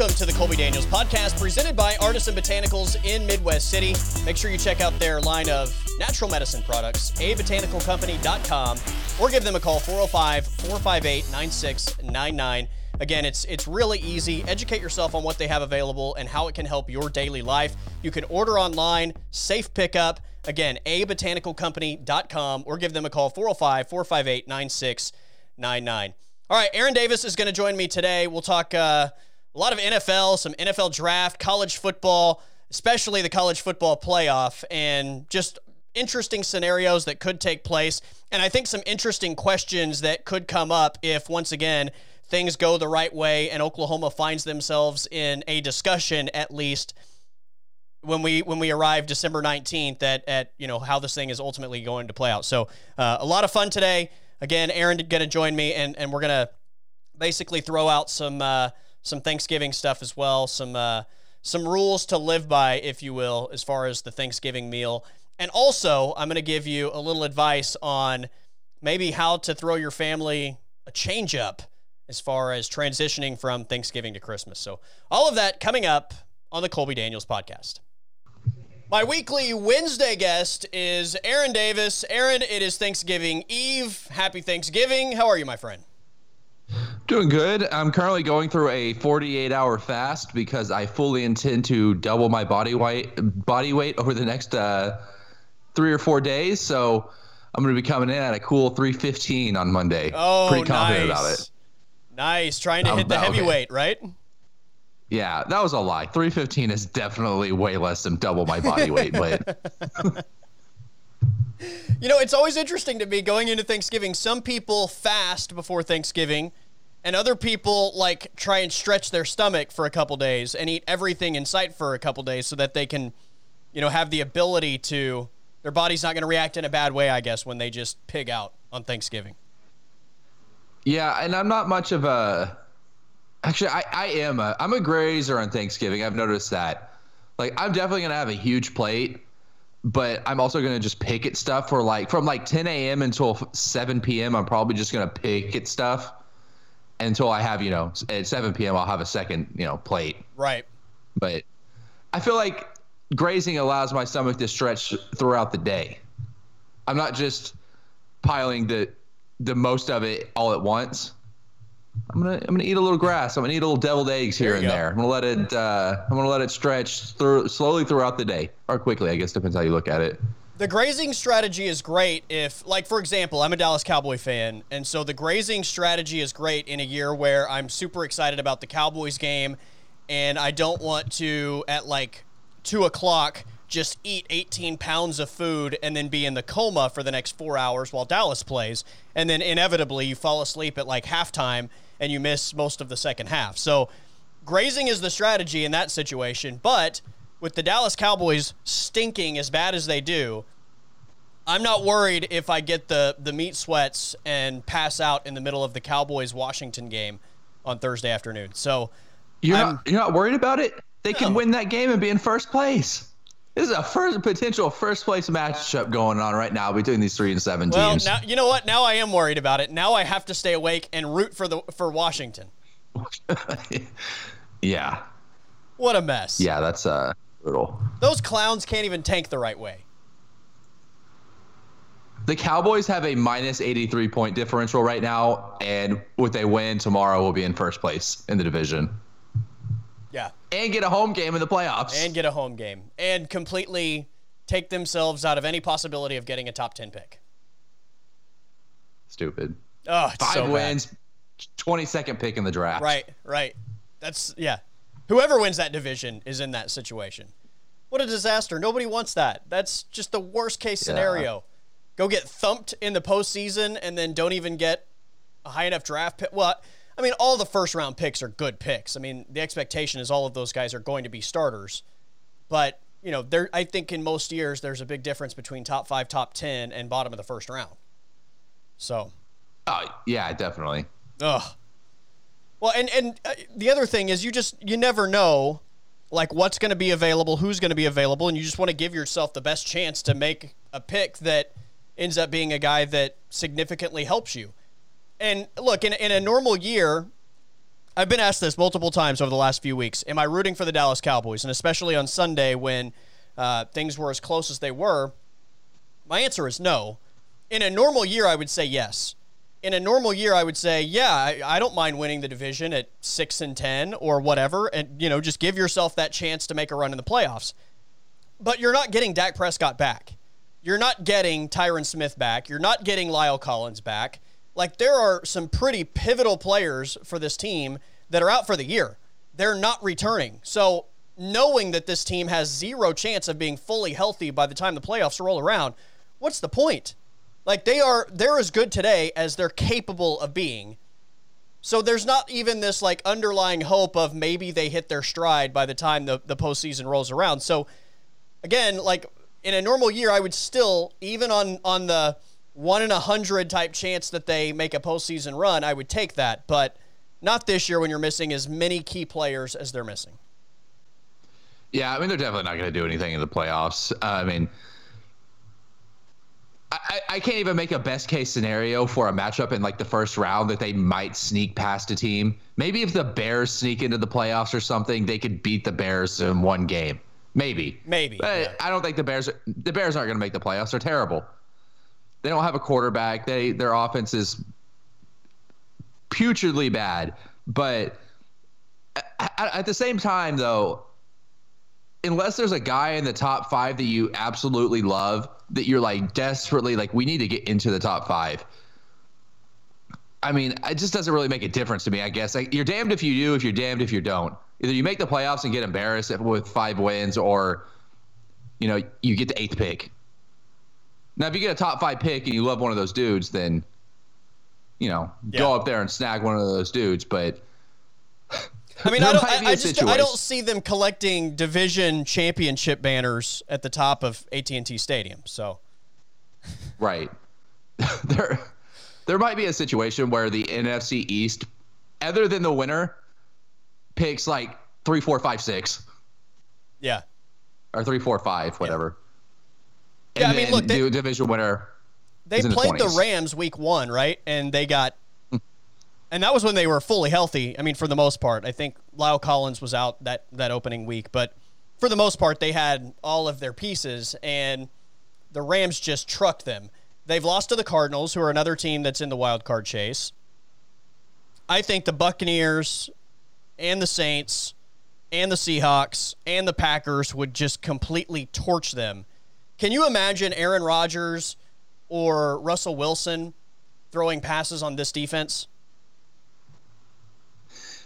Welcome to the Colby Daniels podcast presented by Artisan Botanicals in Midwest City. Make sure you check out their line of natural medicine products, abotanicalcompany.com, or give them a call 405 458 9699. Again, it's it's really easy. Educate yourself on what they have available and how it can help your daily life. You can order online, safe pickup. Again, abotanicalcompany.com or give them a call 405 458 9699. All right, Aaron Davis is going to join me today. We'll talk uh, a lot of NFL, some NFL draft, college football, especially the college football playoff, and just interesting scenarios that could take place. And I think some interesting questions that could come up if, once again, things go the right way and Oklahoma finds themselves in a discussion at least when we when we arrive December 19th at at you know how this thing is ultimately going to play out. So uh, a lot of fun today. Again, Aaron going to join me, and, and we're going to basically throw out some uh, some Thanksgiving stuff as well, some uh, some rules to live by, if you will, as far as the Thanksgiving meal. And also, I'm going to give you a little advice on maybe how to throw your family a change up as far as transitioning from Thanksgiving to Christmas. So, all of that coming up on the Colby Daniels podcast. My weekly Wednesday guest is Aaron Davis. Aaron, it is Thanksgiving Eve. Happy Thanksgiving. How are you, my friend? Doing good. I'm currently going through a 48 hour fast because I fully intend to double my body weight body weight over the next uh, three or four days. So I'm going to be coming in at a cool 315 on Monday. Oh, Pretty confident nice. about it. Nice. Trying to um, hit the heavyweight, okay. right? Yeah, that was a lie. 315 is definitely way less than double my body weight, but You know, it's always interesting to me going into Thanksgiving. Some people fast before Thanksgiving, and other people like try and stretch their stomach for a couple days and eat everything in sight for a couple days so that they can, you know, have the ability to their body's not going to react in a bad way, I guess, when they just pig out on Thanksgiving. Yeah, and I'm not much of a Actually, I, I am a I'm a grazer on Thanksgiving. I've noticed that. Like I'm definitely gonna have a huge plate, but I'm also gonna just pick at stuff for like from like 10 a.m. until 7 p.m. I'm probably just gonna pick at stuff until I have you know at 7 p.m. I'll have a second you know plate. Right. But I feel like grazing allows my stomach to stretch throughout the day. I'm not just piling the the most of it all at once. I'm gonna I'm gonna eat a little grass. I'm gonna eat a little deviled eggs here and go. there. I'm gonna let it uh, I'm gonna let it stretch through slowly throughout the day or quickly. I guess depends how you look at it. The grazing strategy is great if, like, for example, I'm a Dallas Cowboy fan, and so the grazing strategy is great in a year where I'm super excited about the Cowboys game, and I don't want to at like two o'clock just eat 18 pounds of food and then be in the coma for the next four hours while Dallas plays. And then inevitably you fall asleep at like halftime and you miss most of the second half. So grazing is the strategy in that situation. But with the Dallas Cowboys stinking as bad as they do, I'm not worried if I get the, the meat sweats and pass out in the middle of the Cowboys Washington game on Thursday afternoon. So you're not, you're not worried about it? They no. can win that game and be in first place. This is a first potential first place matchup going on right now between these three and seven well, teams. Well, now you know what? Now I am worried about it. Now I have to stay awake and root for the for Washington. yeah. What a mess. Yeah, that's uh brutal. Those clowns can't even tank the right way. The Cowboys have a minus 83 point differential right now, and with a win tomorrow, will be in first place in the division. Yeah. And get a home game in the playoffs. And get a home game. And completely take themselves out of any possibility of getting a top 10 pick. Stupid. Oh, Five so wins, bad. 22nd pick in the draft. Right, right. That's, yeah. Whoever wins that division is in that situation. What a disaster. Nobody wants that. That's just the worst case scenario. Yeah. Go get thumped in the postseason and then don't even get a high enough draft pick. Well, I mean, all the first round picks are good picks. I mean, the expectation is all of those guys are going to be starters. But, you know, there I think in most years there's a big difference between top 5, top 10 and bottom of the first round. So, uh, yeah, definitely. Ugh. Well, and and uh, the other thing is you just you never know like what's going to be available, who's going to be available, and you just want to give yourself the best chance to make a pick that ends up being a guy that significantly helps you. And look, in, in a normal year, I've been asked this multiple times over the last few weeks. Am I rooting for the Dallas Cowboys? And especially on Sunday when uh, things were as close as they were, my answer is no. In a normal year, I would say yes. In a normal year, I would say, yeah, I, I don't mind winning the division at six and ten or whatever, and you know, just give yourself that chance to make a run in the playoffs. But you're not getting Dak Prescott back. You're not getting Tyron Smith back. You're not getting La'el Collins back. Like there are some pretty pivotal players for this team that are out for the year. They're not returning. So knowing that this team has zero chance of being fully healthy by the time the playoffs roll around, what's the point? Like they are they're as good today as they're capable of being. So there's not even this like underlying hope of maybe they hit their stride by the time the, the postseason rolls around. So again, like in a normal year, I would still, even on on the one in a hundred type chance that they make a postseason run, I would take that. But not this year when you're missing as many key players as they're missing. Yeah, I mean they're definitely not going to do anything in the playoffs. Uh, I mean, I, I can't even make a best case scenario for a matchup in like the first round that they might sneak past a team. Maybe if the Bears sneak into the playoffs or something, they could beat the Bears in one game. Maybe. Maybe. But yeah. I don't think the Bears the Bears aren't going to make the playoffs. They're terrible. They don't have a quarterback. They their offense is putridly bad. But at, the same time, though, unless there's a guy in the top five that you absolutely love, that you're like desperately like, we need to get into the top five. I mean, it just doesn't really make a difference to me. I guess like, you're damned if you do, if you're damned if you don't. Either you make the playoffs and get embarrassed with five wins, or you know you get the eighth pick. Now, if you get a top five pick and you love one of those dudes, then you know, yeah. go up there and snag one of those dudes. But I mean, I don't. I, I just I don't see them collecting division championship banners at the top of AT and T Stadium. So, right there, there might be a situation where the NFC East, other than the winner, picks like three, four, five, six. Yeah. Or three, four, five, whatever. Yeah, yeah I mean, look, they, the division winner they played the, the, Rams week one, right? And they got, hmm. and that was when they were fully healthy. I mean, for the most part, I think La'el Collins was out that that opening week, but for the most part, they had all of their pieces, and the Rams just trucked them. They've lost to the Cardinals, who are another team that's in the wild card chase. I think the Buccaneers and the Saints and the Seahawks and the Packers would just completely torch them. Can you imagine Aaron Rodgers? or Russell Wilson throwing passes on this defense?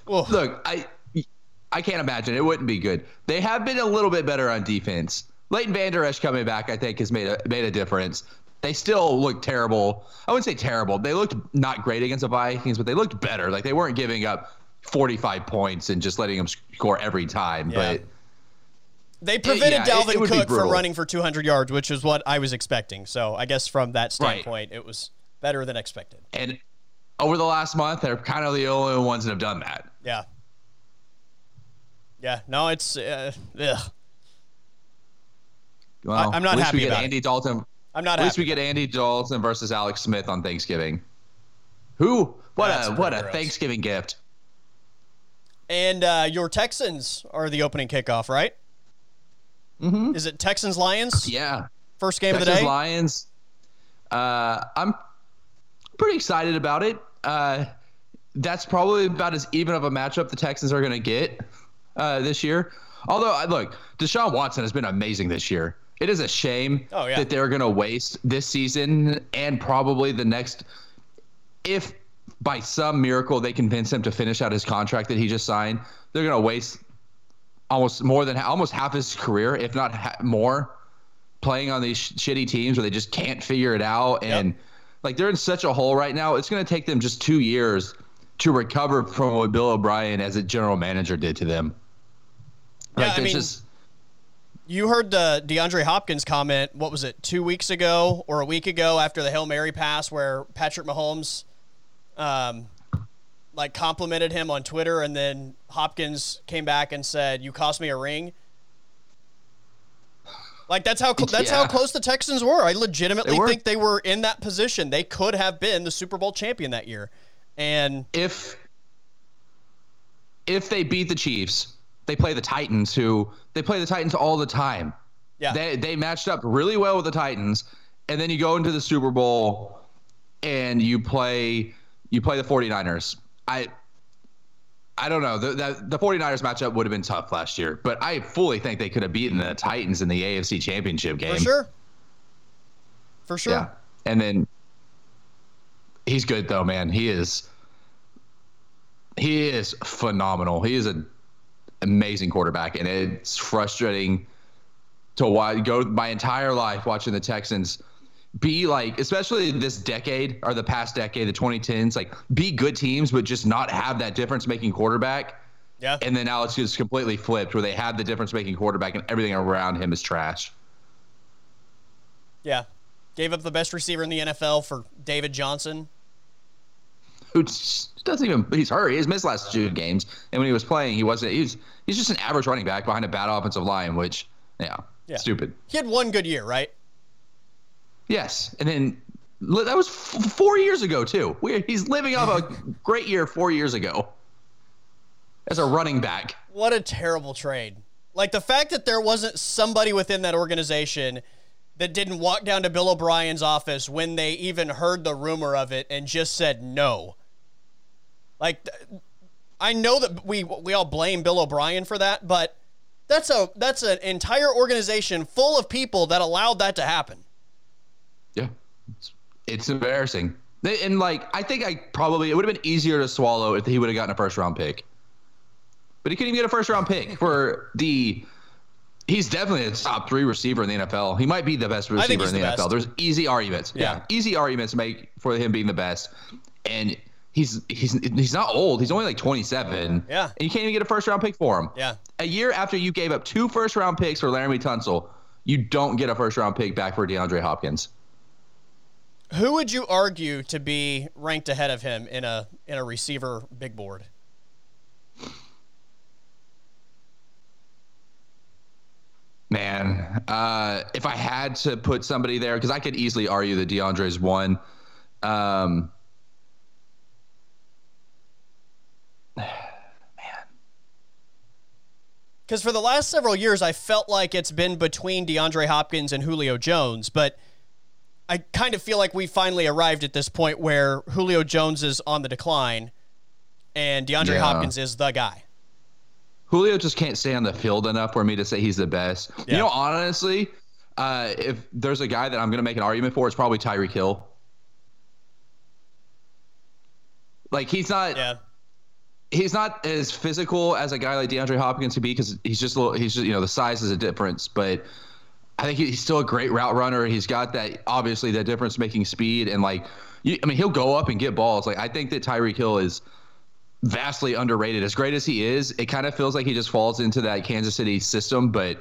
Well, look, I I can't imagine it wouldn't be good. They have been a little bit better on defense. Leighton Vander Esch coming back, I think, has made a made a difference. They still look terrible. I wouldn't say terrible. They looked not great against the Vikings, but they looked better. Like they weren't giving up 45 points and just letting them score every time. Yeah. But they prevented it, yeah, Dalvin it, it Cook from running for 200 yards, which is what I was expecting. So I guess from that standpoint, right. it was better than expected. And over the last month, they're kind of the only ones that have done that. Yeah. Yeah. No, it's uh, ugh. Well, I, am not happy we get about Andy it. Dalton. I'm not. At least we get Andy Dalton versus Alex Smith on Thanksgiving. Who? What That's a what a gross. Thanksgiving gift. And uh, your Texans are the opening kickoff, right? Mm-hmm. Is it Texans Lions? Yeah. First game Texans, of the day. Texans Lions. Uh, I'm pretty excited about it. Uh, that's probably about as even of a matchup the Texans are going to get uh, this year. Although, look, Deshaun Watson has been amazing this year. It is a shame oh, yeah. that they're going to waste this season and probably the next. If by some miracle they convince him to finish out his contract that he just signed, they're going to waste almost more than almost half his career, if not ha- more, playing on these sh- shitty teams where they just can't figure it out. And yep. like they're in such a hole right now. It's going to take them just two years to recover from what Bill O'Brien as a general manager did to them. Yeah, like, I mean, just, you heard the DeAndre Hopkins comment. What was it, two weeks ago or a week ago after the Hail Mary pass, where Patrick Mahomes um, like complimented him on Twitter, and then Hopkins came back and said, "You cost me a ring." Like that's how cl- that's yeah. how close the Texans were. I legitimately they think they were in that position. They could have been the Super Bowl champion that year. And if if they beat the Chiefs, they play the Titans, who they play the Titans all the time. Yeah. They they matched up really well with the Titans, and then you go into the Super Bowl and you play you play the 49ers. I I don't know. The, the, the 49ers matchup would have been tough last year, but I fully think they could have beaten the Titans in the AFC Championship game. For sure. For sure. Yeah. And then he's good though, man. He is he is phenomenal. He is an amazing quarterback and it's frustrating to watch, go my entire life watching the Texans be like, especially this decade or the past decade, the 2010s, like be good teams, but just not have that difference making quarterback. Yeah. And then now it's just completely flipped where they have the difference making quarterback and everything around him is trash. Yeah. Gave up the best receiver in the NFL for David Johnson. Who doesn't even he's hurt. He's missed last two games. And when he was playing, he wasn't he's he's just an average running back behind a bad offensive line, which yeah, Yeah. stupid. He had one good year, right? Yes, and then that was f- four years ago too. We, he's living off a great year four years ago as a running back. What a terrible trade. Like the fact that there wasn't somebody within that organization that didn't walk down to Bill O'Brien's office when they even heard the rumor of it and just said no. Like I know that we we all blame Bill O'Brien for that, but that's a that's an entire organization full of people that allowed that to happen. Yeah, it's, it's embarrassing. They- And like, I think I probably it would have been easier to swallow if he would have gotten a first round pick. But he couldn't even get a first round pick for the. He's definitely a top three receiver in the NFL. He might be the best receiver in the, the NFL. There's easy arguments. Yeah. Yeah. easy arguments to make for him being the best. And he's he's he's not old. He's only like 27. Yeah. And you can't even get a first round pick for him. Yeah. A year after you gave up two first round picks for Laremy Tunsil, you don't get a first round pick back for DeAndre Hopkins. Who would you argue to be ranked ahead of him in a in a receiver big board? Man, uh, if I had to put somebody there, because I could easily argue that DeAndre's one. Um, Because for the last several years, I felt like it's been between DeAndre Hopkins and Julio Jones, but I kind of feel like we finally arrived at this point where Julio Jones is on the decline and DeAndre Yeah. Hopkins is the guy. Julio just can't stay on the field enough for me to say he's the best. Yeah. You know, honestly, uh, if there's a guy that I'm going to make an argument for, it's probably Tyreek Hill. Like he's not. Yeah. he's not as physical as a guy like DeAndre Hopkins could be because he's just a little, he's just you know the size is a difference, but I think he's still a great route runner. He's got that obviously that difference making speed and like you, I mean he'll go up and get balls. Like I think that Tyreek Hill is vastly underrated. As great as he is, it kind of feels like he just falls into that Kansas City system, but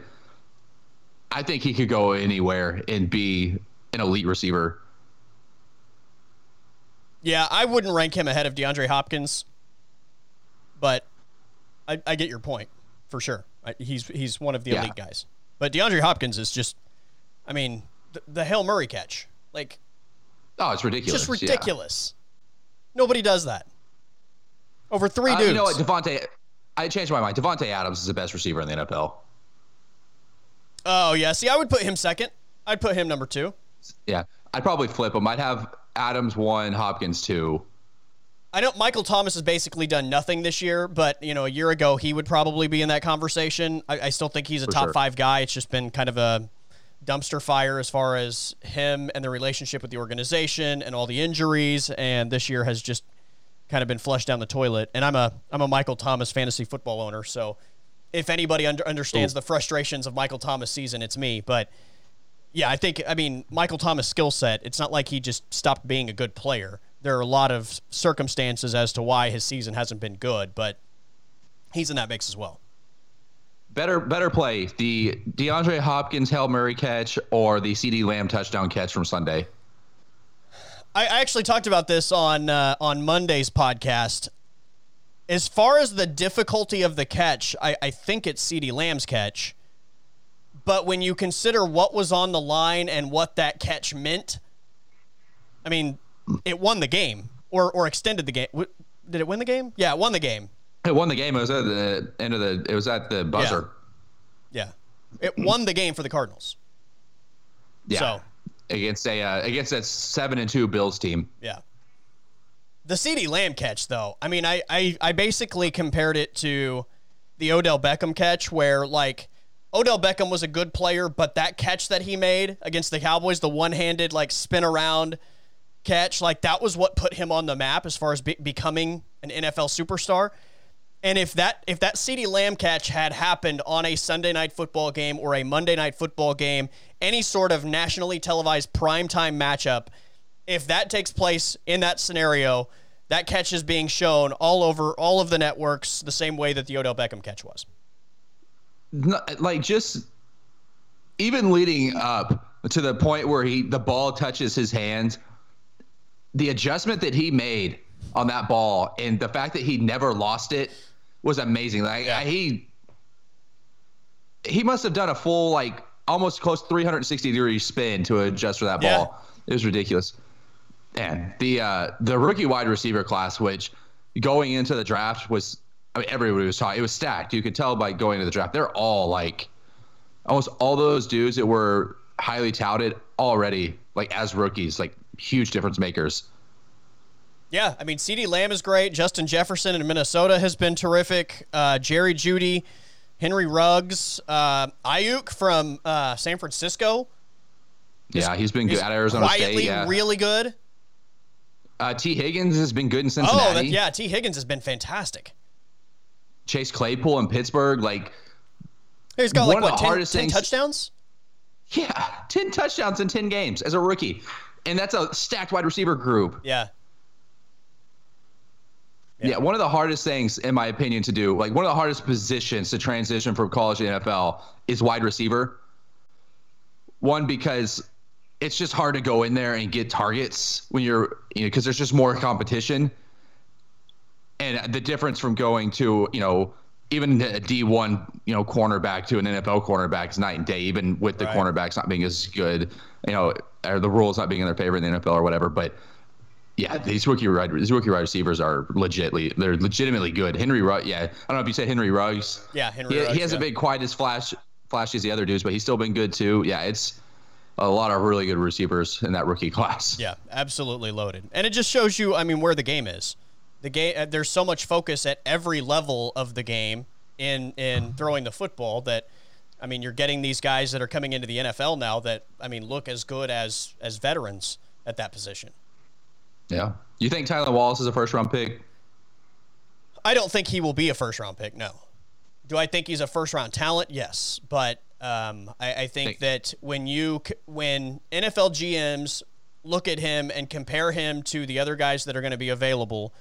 I think he could go anywhere and be an elite receiver. Yeah, I wouldn't rank him ahead of DeAndre Hopkins, but I, I get your point for sure. I, he's he's one of the Yeah. elite guys, but DeAndre Hopkins is just, I mean, the, the Hail Murray catch, like Oh, it's ridiculous. just yeah. ridiculous. Nobody does that. Over three Uh, dudes. you know what, Davante? I changed my mind. Davante Adams is the best receiver in the NFL. oh yeah, see, I would put him second. I'd put him number two. Yeah, I'd probably flip him. I'd have Adams one, Hopkins two. I know Michael Thomas has basically done nothing this year, but you know, a year ago he would probably be in that conversation. I, I still think he's a For top sure. five guy. It's just been kind of a dumpster fire as far as him and the relationship with the organization and all the injuries. And this year has just kind of been flushed down the toilet. And I'm a I'm a Michael Thomas fantasy football owner, so if anybody under, understands Ooh. the frustrations of Michael Thomas season, it's me. But yeah, I think I mean Michael Thomas' skill set. It's not like he just stopped being a good player. There are a lot of circumstances as to why his season hasn't been good, but he's in that mix as well. Better, better play the DeAndre Hopkins Hail Murray catch or the CeeDee Lamb touchdown catch from Sunday. I, I actually talked about this on uh, on Monday's podcast. As far as the difficulty of the catch, I, I think it's CeeDee Lamb's catch. But when you consider what was on the line and what that catch meant, I mean, it won the game or or extended the game. Did it win the game? Yeah, it won the game. It won the game. It was at the end of the. It was at the buzzer. Yeah, it won the game for the Cardinals. Yeah. So against a uh, against that seven and two Bills team. yeah. The CeeDee Lamb catch, though, I mean, I, I, I basically compared it to the Odell Beckham catch, where like Odell Beckham was a good player, but that catch that he made against the Cowboys, the one handed like spin around catch, like that was what put him on the map as far as be- becoming an NFL superstar. And if that if that CeeDee Lamb catch had happened on a Sunday night football game or a Monday night football game, any sort of nationally televised primetime matchup, if that takes place in that scenario, that catch is being shown all over all of the networks the same way that the Odell Beckham catch was. Like just even leading up to the point where he the ball touches his hand, the adjustment that he made on that ball and the fact that he never lost it was amazing. Like Yeah. he he must have done a full like almost close 360 degree spin to adjust for that Yeah. ball. It was ridiculous. And the uh, the rookie wide receiver class, which going into the draft was, I mean, everybody was talking. It was stacked. You could tell by going to the draft. They're all like, almost all those dudes that were highly touted already, like as rookies, like huge difference makers. Yeah, I mean, CeeDee Lamb is great. Justin Jefferson in Minnesota has been terrific. Uh, Jerry Jeudy, Henry Ruggs, uh, Aiyuk from uh, San Francisco. Yeah, he's been good at Arizona quietly State. Yeah. really good. Uh, Tee Higgins has been good in Oh, Cincinnati. that, yeah, Tee Higgins has been fantastic. Chase Claypool in Pittsburgh, like He's got like of what the 10, hardest 10 things- touchdowns. yeah, ten touchdowns in ten games as a rookie, and that's a stacked wide receiver group. Yeah, Yeah. one of the hardest things, in my opinion, to do, like one of the hardest positions to transition from college to NFL is wide receiver. One, because it's just hard to go in there and get targets when you're, you know, because there's just more competition. And the difference from going to, you know, even a D1, you know, cornerback to an NFL cornerback is night and day, even with the Right. cornerbacks not being as good, you know, or the rules not being in their favor in the NFL or whatever. But yeah, these rookie wide these rookie wide receivers are legitly they're legitimately good. Henry Ruggs, yeah, I don't know if you said Henry Ruggs. Yeah, Henry He, Ruggs, he hasn't yeah. been quite as flash flashy as the other dudes, but he's still been good too. Yeah, it's a lot of really good receivers in that rookie class. yeah, absolutely loaded, and it just shows you, I mean, where the game is. The game, uh, there's so much focus at every level of the game in in throwing the football that, I mean, you're getting these guys that are coming into the NFL now that, I mean, look as good as as veterans at that position. Yeah. You think Tylan Wallace is a first round pick? I don't think he will be a first round pick. No. Do I think he's a first round talent? Yes, but um, I, I think Think- that when you when NFL GMs look at him and compare him to the other guys that are going to be available,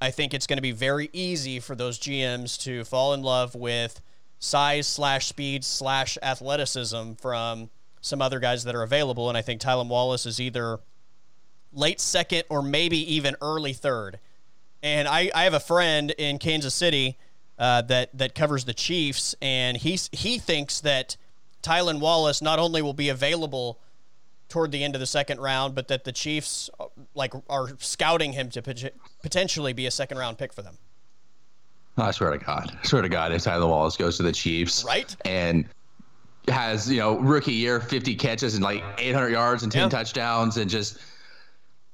I think it's going to be very easy for those GMs to fall in love with size slash speed slash athleticism from some other guys that are available, and I think Tylan Wallace is either late second or maybe even early third. And I, I have a friend in Kansas City uh, that that covers the Chiefs, and he's he thinks that Tylan Wallace not only will be available toward the end of the second round, but that the Chiefs uh, like are scouting him to pot- potentially be a second round pick for them. I swear to God. I swear to God, if Tylan Wallace goes to the Chiefs, Right? and has you know rookie year, 50 catches and like 800 yards and 10 Yeah. touchdowns, and just,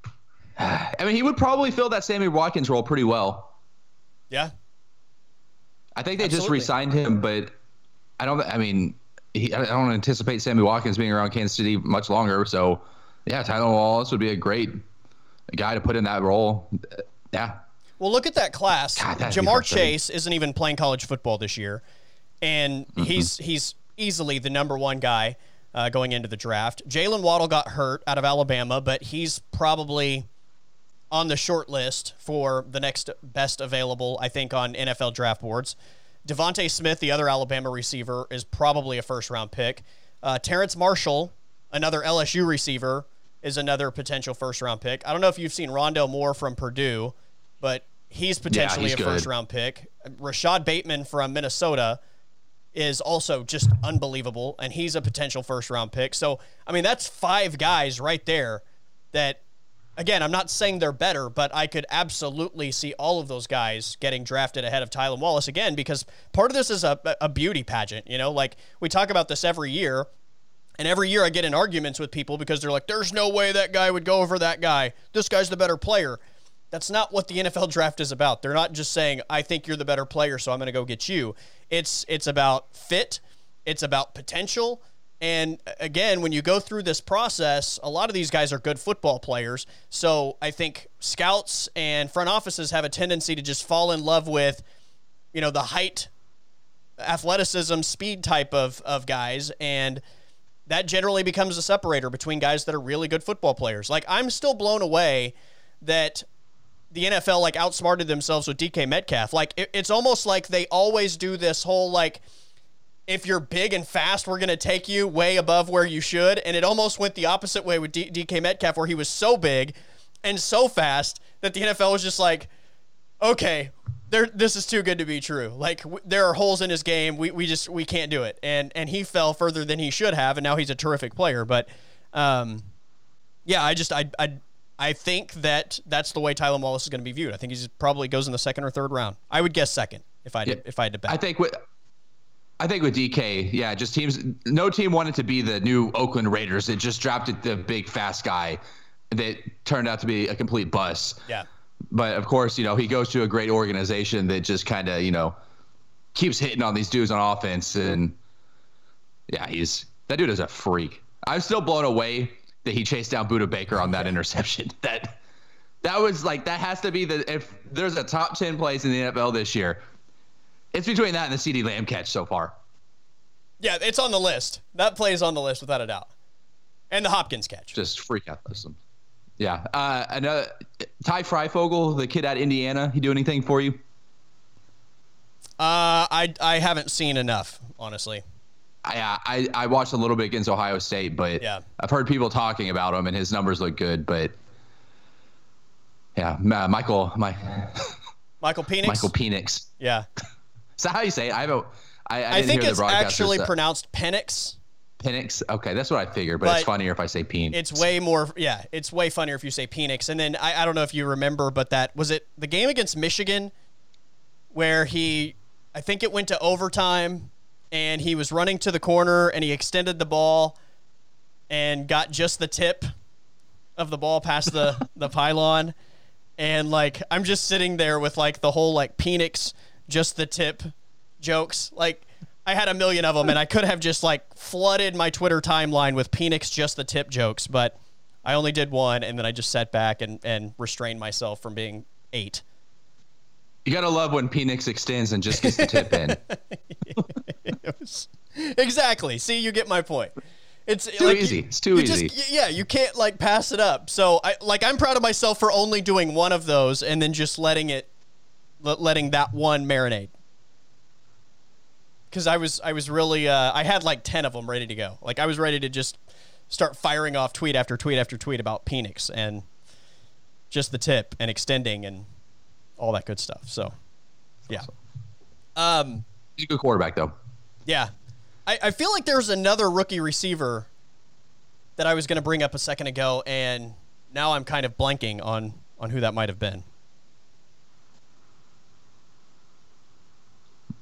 I mean, he would probably fill that Sammy Watkins role pretty well. Yeah, I think they just Absolutely. re-signed him, but I don't. I mean, he, I don't anticipate Sammy Watkins being around Kansas City much longer. So, yeah, Tylan Wallace would be a great guy to put in that role. Yeah, Well, look at that class. God, Ja'Marr. Chase isn't even playing college football this year, and Mm-hmm. he's he's easily the number one guy uh, going into the draft. Jaylen Waddle got hurt out of Alabama, but he's probably on the short list for the next best available, I think, on NFL draft boards. DeVonta Smith, the other Alabama receiver, is probably a first round pick. Uh, Terrace Marshall, another LSU receiver, is another potential first round pick. I don't know if you've seen Rondale Moore from Purdue, but he's potentially he's a good. first round pick. Rashod Bateman from Minnesota is also just unbelievable, and he's a potential first round pick. So, I mean, that's five guys right there that again, I'm not saying they're better, but I could absolutely see all of those guys getting drafted ahead of Tylan Wallace again because part of this is a, a beauty pageant. You know, like we talk about this every year. And every year I get in arguments with people because they're like, there's no way that guy would go over that guy. This guy's the better player. That's not what the NFL draft is about. They're not just saying, I think you're the better player, so I'm going to go get you. It's it's about fit, it's about potential, and uh, again, when you go through this process, a lot of these guys are good football players. So I think scouts and front offices have a tendency to just fall in love with, you know, the height, athleticism, speed type of, of guys. And that generally becomes a separator between guys that are really good football players. Like, I'm still blown away that the NFL like outsmarted themselves with DK Metcalf. Like, it, it's almost like they always do this whole like, if you're big and fast, we're going to take you way above where you should. And it almost went the opposite way with D- DK Metcalf, where he was so big and so fast that the NFL was just like, okay, there, this is too good to be true. Like w- there are holes in his game. We, we just we can't do it. And and he fell further than he should have, and now he's a terrific player. But um, yeah, I just I I I think that that's the way Tylan Wallace is going to be viewed. I think he probably goes in the second or third round. I would guess second if I yeah. if I had to bet. I think with I think with DK, yeah, just teams. No team wanted to be the new Oakland Raiders. It just drafted the big fast guy that turned out to be a complete bust. Yeah. But of course, you know he goes to a great organization that just kind of you know keeps hitting on these dudes on offense, and yeah, he's that dude is a freak. I'm still blown away that he chased down Budda Baker on that interception. That that was like that has to be the if there's a top ten plays in the NFL this year it's between that and the CeeDee Lamb catch so far. Yeah, it's on the list. That play is on the list without a doubt. And the Hopkins catch. Just freak out athleticism. Yeah. Uh, another Ty Fryfogle, the kid at Indiana, he do anything for you? Uh, I I haven't seen enough, honestly. I, I I watched a little bit against Ohio State, but yeah. I've heard people talking about him, and his numbers look good. But yeah, Michael my Michael Penix. Michael Penix. Yeah. Is that how you say it? I haven't. I, I, I think it's actually pronounced Penix. Penix. Okay, that's what I figured, but, but, it's funnier if I say Peen. It's way more. Yeah, it's way funnier if you say Penix. And then I, I don't know if you remember, but that was it. The game against Michigan, where he, I think it went to overtime, and he was running to the corner and he extended the ball, and got just the tip of the ball past the the pylon, and like I'm just sitting there with like the whole like Penix just the tip jokes. Like I had a million of them, and I could have just like flooded my Twitter timeline with Penix just the tip jokes, but I only did one, and then I just sat back and and restrained myself from being eight. You gotta love when Penix extends and just gets the tip in. was, exactly. See, you get my point. It's too like, easy. You, it's too easy. Just, yeah, you can't like pass it up. So I like I'm proud of myself for only doing one of those and then just letting it letting that one marinate because I was I was really uh, I had like ten of them ready to go. Like I was ready to just start firing off tweet after tweet after tweet about Penix and just the tip and extending and all that good stuff. So, yeah. Um, he's a good quarterback though. Yeah, I, I feel like there's another rookie receiver that I was going to bring up a second ago, and now I'm kind of blanking on on who that might have been.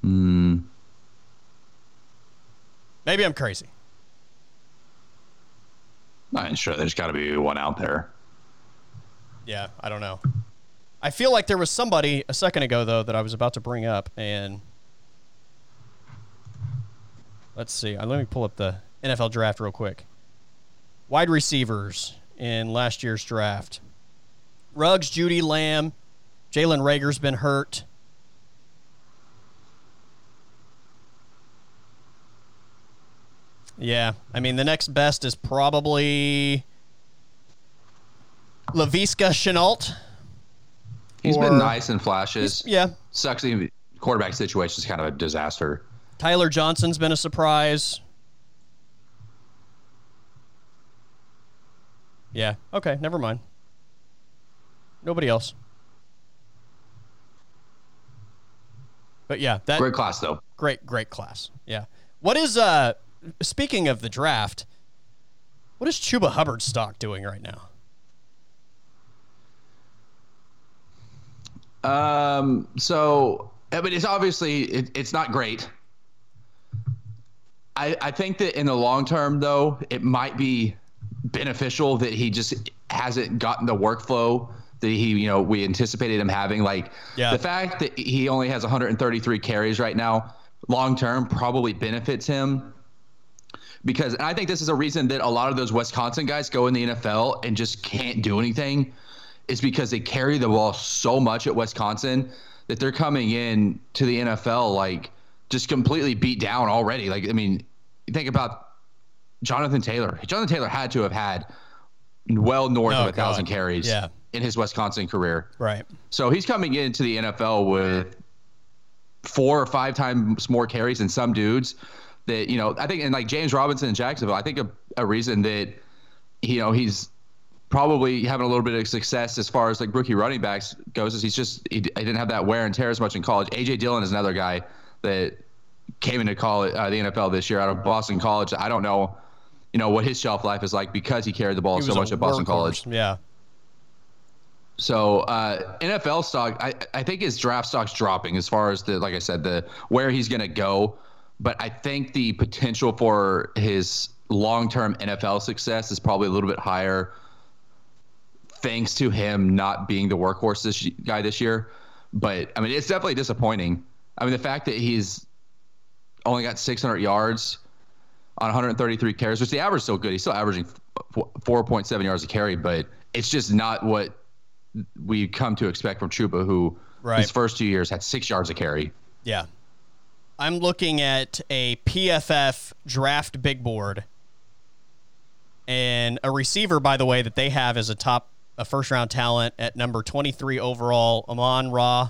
Hmm. Maybe I'm crazy. I'm sure there's got to be one out there. Yeah, I don't know. I feel like there was somebody a second ago though that I was about to bring up, and let's see. Uh, let me pull up the NFL draft real quick. Wide receivers in last year's draft: Ruggs, Jeudy, Lamb, Jalen Reagor's been hurt. Yeah, I mean the next best is probably Laviska Shenault. He's or, been nice in flashes. Yeah, sucks. The quarterback situation is kind of a disaster. Tyler Johnson's been a surprise. Yeah. Okay. Never mind. Nobody else. But yeah, that great class though. Great, great class. Yeah. What is uh speaking of the draft, what is Chuba Hubbard stock doing right now? Um, so, I mean, it's obviously it, it's not great. I I think that in the long term, though, it might be beneficial that he just hasn't gotten the workflow that he you know we anticipated him having. Like Yeah. the fact that he only has 133 carries right now, long term probably benefits him because and I think this is a reason that a lot of those Wisconsin guys go in the NFL and just can't do anything is because they carry the ball so much at Wisconsin that they're coming in to the NFL like just completely beat down already. Like I mean, you think about Jonathan Taylor. Jonathan Taylor had to have had well north Oh, of a thousand carries Yeah. in his Wisconsin career. Right. So he's coming into the NFL with four or five times more carries than some dudes that, you know, I think, and like James Robinson in Jacksonville, I think a, a reason that, you know, he's probably having a little bit of success as far as like rookie running backs goes is he's just, he, he didn't have that wear and tear as much in college. AJ Dillon is another guy that came into college, uh, the NFL this year out of Boston College. I don't know, you know, what his shelf life is like because he carried the ball so much at Boston. College. Yeah. So uh, NFL stock, I, I think his draft stock's dropping as far as the like I said the where he's going to go, but I think the potential for his long-term NFL success is probably a little bit higher, thanks to him not being the workhorse this guy this year. But I mean, it's definitely disappointing. I mean, the fact that he's only got 600 yards on 133 carries, which the average is still good. He's still averaging 4.7 yards a carry, but it's just not what we come to expect from Chuba, who Right. his first two years had six yards a carry. Yeah. I'm looking at a PFF draft big board and a receiver, by the way, that they have as a top, a first round talent at number 23 overall, Amon Ra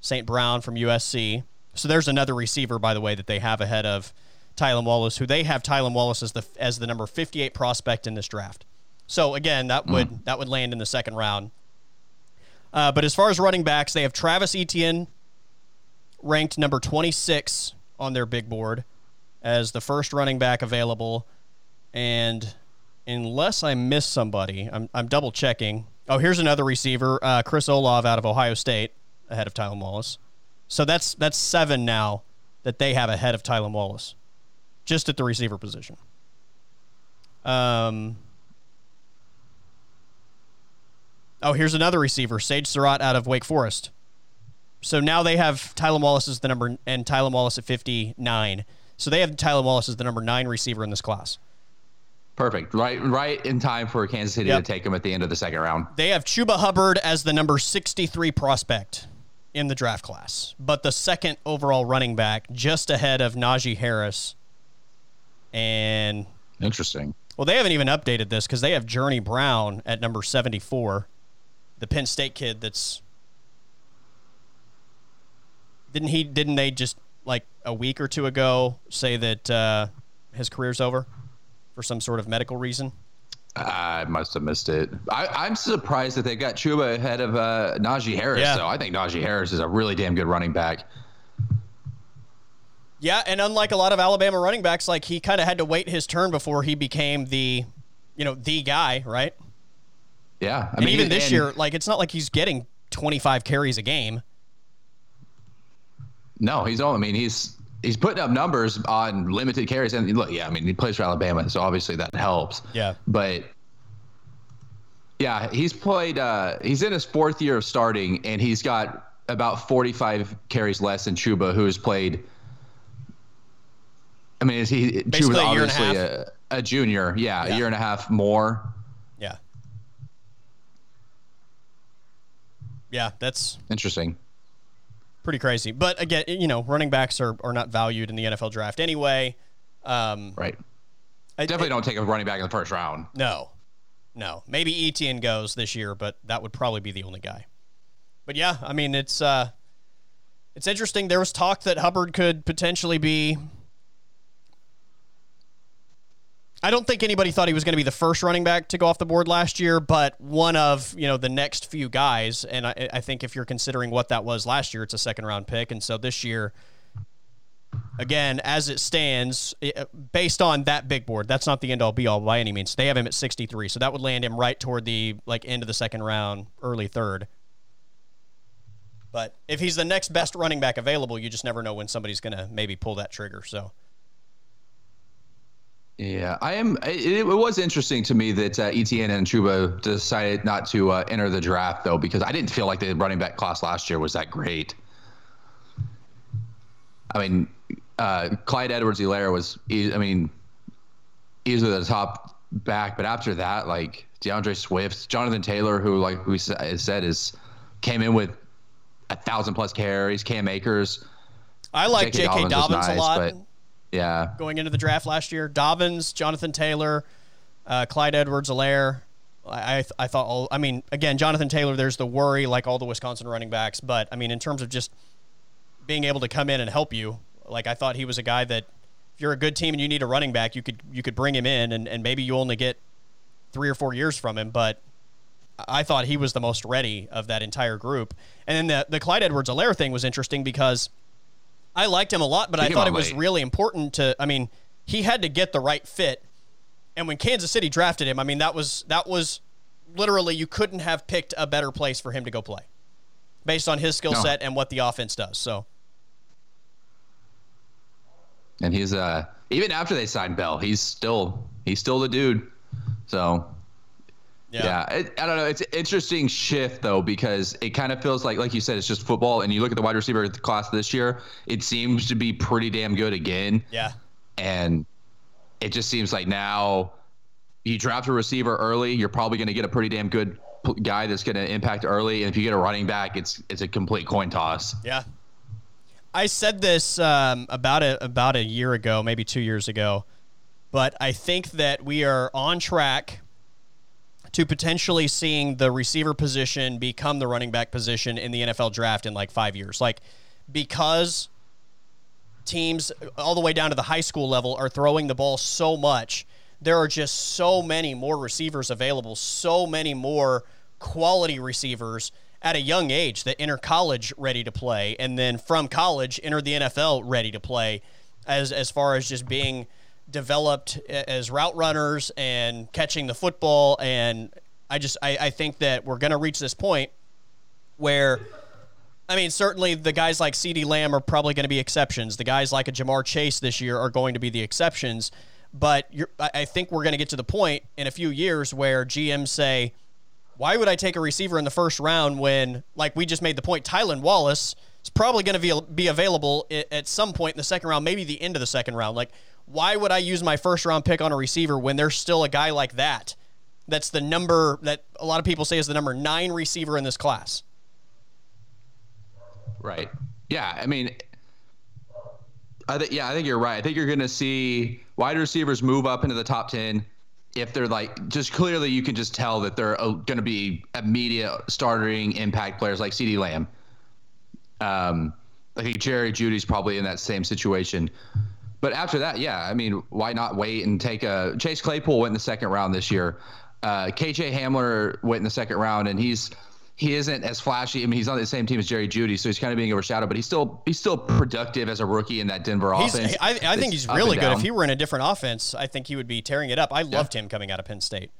St. Brown from USC. So there's another receiver, by the way, that they have ahead of Tylan Wallace, who they have Tylan Wallace as the as the number 58 prospect in this draft. So again, that would that would land in the second round. Uh, but as far as running backs, they have Travis Etienne ranked number 26 on their big board as the first running back available. And unless I miss somebody, I'm, I'm double checking. Oh, here's another receiver, uh, Chris Olave out of Ohio State, ahead of Tylan Wallace. So that's that's seven now that they have ahead of Tylan Wallace, just at the receiver position. Um. Oh, here's another receiver, Sage Surratt out of Wake Forest. So now they have Tylan Wallace as the number and Tylan Wallace at 59. So they have Tylan Wallace as the number nine receiver in this class. Perfect. Right, right in time for Kansas City Yep. to take him at the end of the second round. They have Chuba Hubbard as the number 63 prospect in the draft class, but the second overall running back, just ahead of Najee Harris. And, Interesting. well, they haven't even updated this because they have Journey Brown at number 74, the Penn State kid that's. Didn't he, didn't they just like a week or two ago say that uh, his career's over for some sort of medical reason? I must have missed it. I, I'm surprised that they got Chuba ahead of uh, Najee Harris. Yeah. So I think Najee Harris is a really damn good running back. Yeah, and unlike a lot of Alabama running backs, like he kind of had to wait his turn before he became the, you know, the guy, right? Yeah, I And mean, even this year, like it's not like he's getting 25 carries a game. No, he's all. I mean, he's he's putting up numbers on limited carries, and look, yeah, I mean, he plays for Alabama, so obviously that helps. Yeah. But yeah, he's played. Uh, he's in his fourth year of starting, and he's got about 45 carries less than Chuba, who has played. I mean, is he Basically Chuba's a a obviously half. a, a junior? Yeah, Yeah. a year and a half more. Yeah. Yeah, that's Interesting. Pretty crazy. But again, you know, running backs are, are not valued in the NFL draft anyway. Um, Right. I- Definitely I- don't take a running back in the first round. No, no. Maybe Etienne goes this year, but that would probably be the only guy. But yeah, I mean, it's uh, it's interesting. There was talk that Hubbard could potentially be. I don't think anybody thought he was going to be the first running back to go off the board last year, but one of you know the next few guys. And I, I think if you're considering what that was last year, it's a second round pick, and so this year again, as it stands, uh, based on that big board, that's not the end all be all by any means. They have him at 63, so that would land him right toward the like end of the second round, early third. But if he's the next best running back available, you just never know when somebody's going to maybe pull that trigger. So. Yeah, I am. It, it was interesting to me that uh, Etienne and Chuba decided not to uh, enter the draft, though, because I didn't feel like the running back class last year was that great. I mean, uh, Clyde Edwards-Helaire was, I mean, easily the top back, but after that, like D'Andre Swift, Jonathan Taylor, who, like we said, is came in with a thousand plus carries, Cam Akers. I like J.K. Dobbins, Dobbins nice, a lot. But, yeah. Going into the draft last year, Dobbins, Jonathan Taylor, uh, Clyde Edwards-Helaire. I, I thought, all, I mean, again, Jonathan Taylor, there's the worry like all the Wisconsin running backs. But, I mean, in terms of just being able to come in and help you, like I thought he was a guy that if you're a good team and you need a running back, you could you could bring him in and, and maybe you only get three or four years from him. But I thought he was the most ready of that entire group. And then the, the Clyde Edwards-Helaire thing was interesting because – I liked him a lot, but I thought it was late. really important to. I mean, he had to get the right fit, and when Kansas City drafted him, I mean that was that was literally you couldn't have picked a better place for him to go play, based on his skill no. set and what the offense does. So. And he's uh even after they signed Bell, he's still he's still the dude. So yeah, yeah it, I don't know. It's an interesting shift though because it kind of feels like, like you said, it's just football. And you look at the wide receiver class this year, it seems to be pretty damn good again. Yeah, and it just seems like now you draft a receiver early, you're probably going to get a pretty damn good guy that's going to impact early. And if you get a running back, it's it's a complete coin toss. Yeah. I said this um, about a about a year ago, maybe two years ago, but I think that we are on track to potentially seeing the receiver position become the running back position in the NFL draft in like five years. Like, because teams all the way down to the high school level are throwing the ball so much, there are just so many more receivers available, so many more quality receivers at a young age that enter college ready to play, and then from college enter the NFL ready to play, as as far as just being developed as route runners and catching the football. And I just I, I think that we're going to reach this point where. I mean, certainly the guys like CeeDee Lamb are probably going to be exceptions. The guys like a Ja'Marr Chase this year are going to be the exceptions. But I think we're going to get to the point in a few years where GMs say, why would I take a receiver in the first round when, like we just made the point, Tylan Wallace is probably going to be, be available at some point in the second round, maybe the end of the second round. Like, why would I use my first round pick on a receiver when there's still a guy like that? That's the number that a lot of people say is the number nine receiver in this class. Right. Yeah. I mean, I think yeah, I think you're right. I think you're going to see wide receivers move up into the top ten if they're like just clearly you can just tell that they're uh, going to be immediate starting impact players like CeeDee Lamb. Um, I think Jerry Jeudy's probably in that same situation. But after that, yeah, I mean, why not wait and take a Chase Claypool went in the second round this year. Uh, KJ Hamler went in the second round, and he's he isn't as flashy. I mean, he's on the same team as Jerry Jeudy, so he's kind of being overshadowed. But he's still he's still productive as a rookie in that Denver he's, offense. I, I think he's really good. If he were in a different offense, I think he would be tearing it up. I loved yeah. him coming out of Penn State.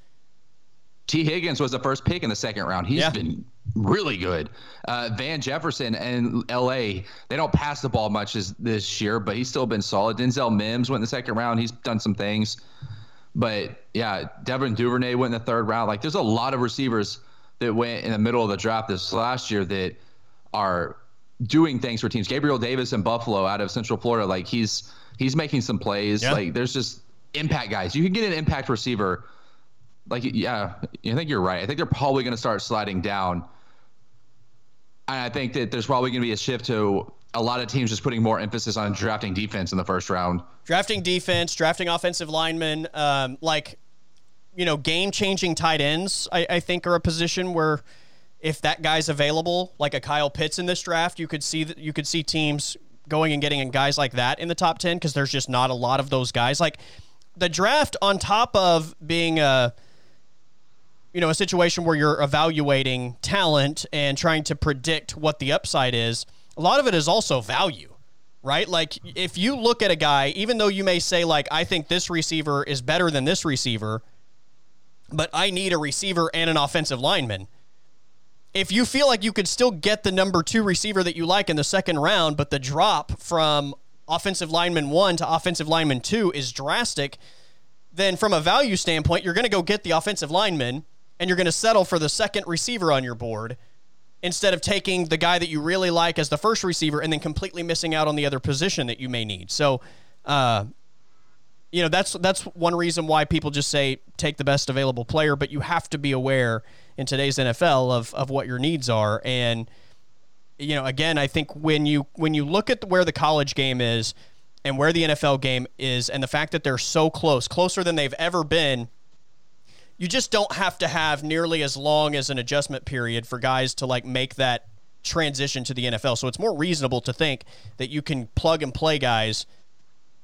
Tee Higgins was the first pick in the second round. He's yeah. been really good. Uh, Van Jefferson and L.A. They don't pass the ball much this, this year, but he's still been solid. Denzel Mims went in the second round. He's done some things, but yeah, Devin Duvernay went in the third round. Like, there's a lot of receivers that went in the middle of the draft this last year that are doing things for teams. Gabriel Davis in Buffalo out of Central Florida, like he's he's making some plays. Yeah. Like, there's just impact guys. You can get an impact receiver like yeah, I think you're right. I think they're probably going to start sliding down. I think that there's probably going to be a shift to a lot of teams just putting more emphasis on drafting defense in the first round. Drafting defense, drafting offensive linemen, um, like you know, game changing tight ends. I, I think are a position where if that guy's available, like a Kyle Pitts in this draft, you could see that you could see teams going and getting in guys like that in the top ten because there's just not a lot of those guys. Like the draft, on top of being a you know, a situation where you're evaluating talent and trying to predict what the upside is, a lot of it is also value, right? Like if you look at a guy, even though you may say like I think this receiver is better than this receiver, but I need a receiver and an offensive lineman. if you feel like you could still get the number two receiver that you like in the second round, but the drop from offensive lineman one to offensive lineman two is drastic, then from a value standpoint, you're going to go get the offensive lineman and you're going to settle for the second receiver on your board instead of taking the guy that you really like as the first receiver and then completely missing out on the other position that you may need. So, uh, you know that's that's one reason why people just say take the best available player, but you have to be aware in today's NFL of of what your needs are. And you know, again, I think when you when you look at where the college game is and where the NFL game is, and the fact that they're so close, closer than they've ever been. You just don't have to have nearly as long as an adjustment period for guys to like make that transition to the NFL. So it's more reasonable to think that you can plug and play guys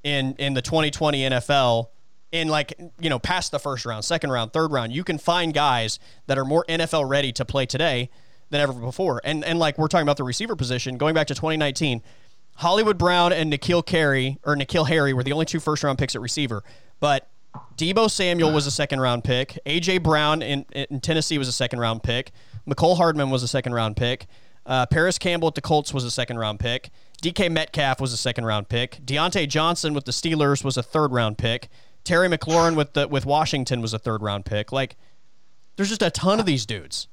in in the 2020 NFL in like you know past the first round, second round, third round, you can find guys that are more NFL ready to play today than ever before. And and like we're talking about the receiver position, going back to 2019, Hollywood Brown and N'Keal Carey or N'Keal Harry were the only two first round picks at receiver. But Deebo Samuel was a second round pick. AJ Brown in, in Tennessee was a second round pick. Mecole Hardman was a second round pick. Uh, Parris Campbell at the Colts was a second round pick. DK Metcalf was a second round pick. Diontae Johnson with the Steelers was a third round pick. Terry McLaurin with the with Washington was a third round pick. Like, there's just a ton of these dudes.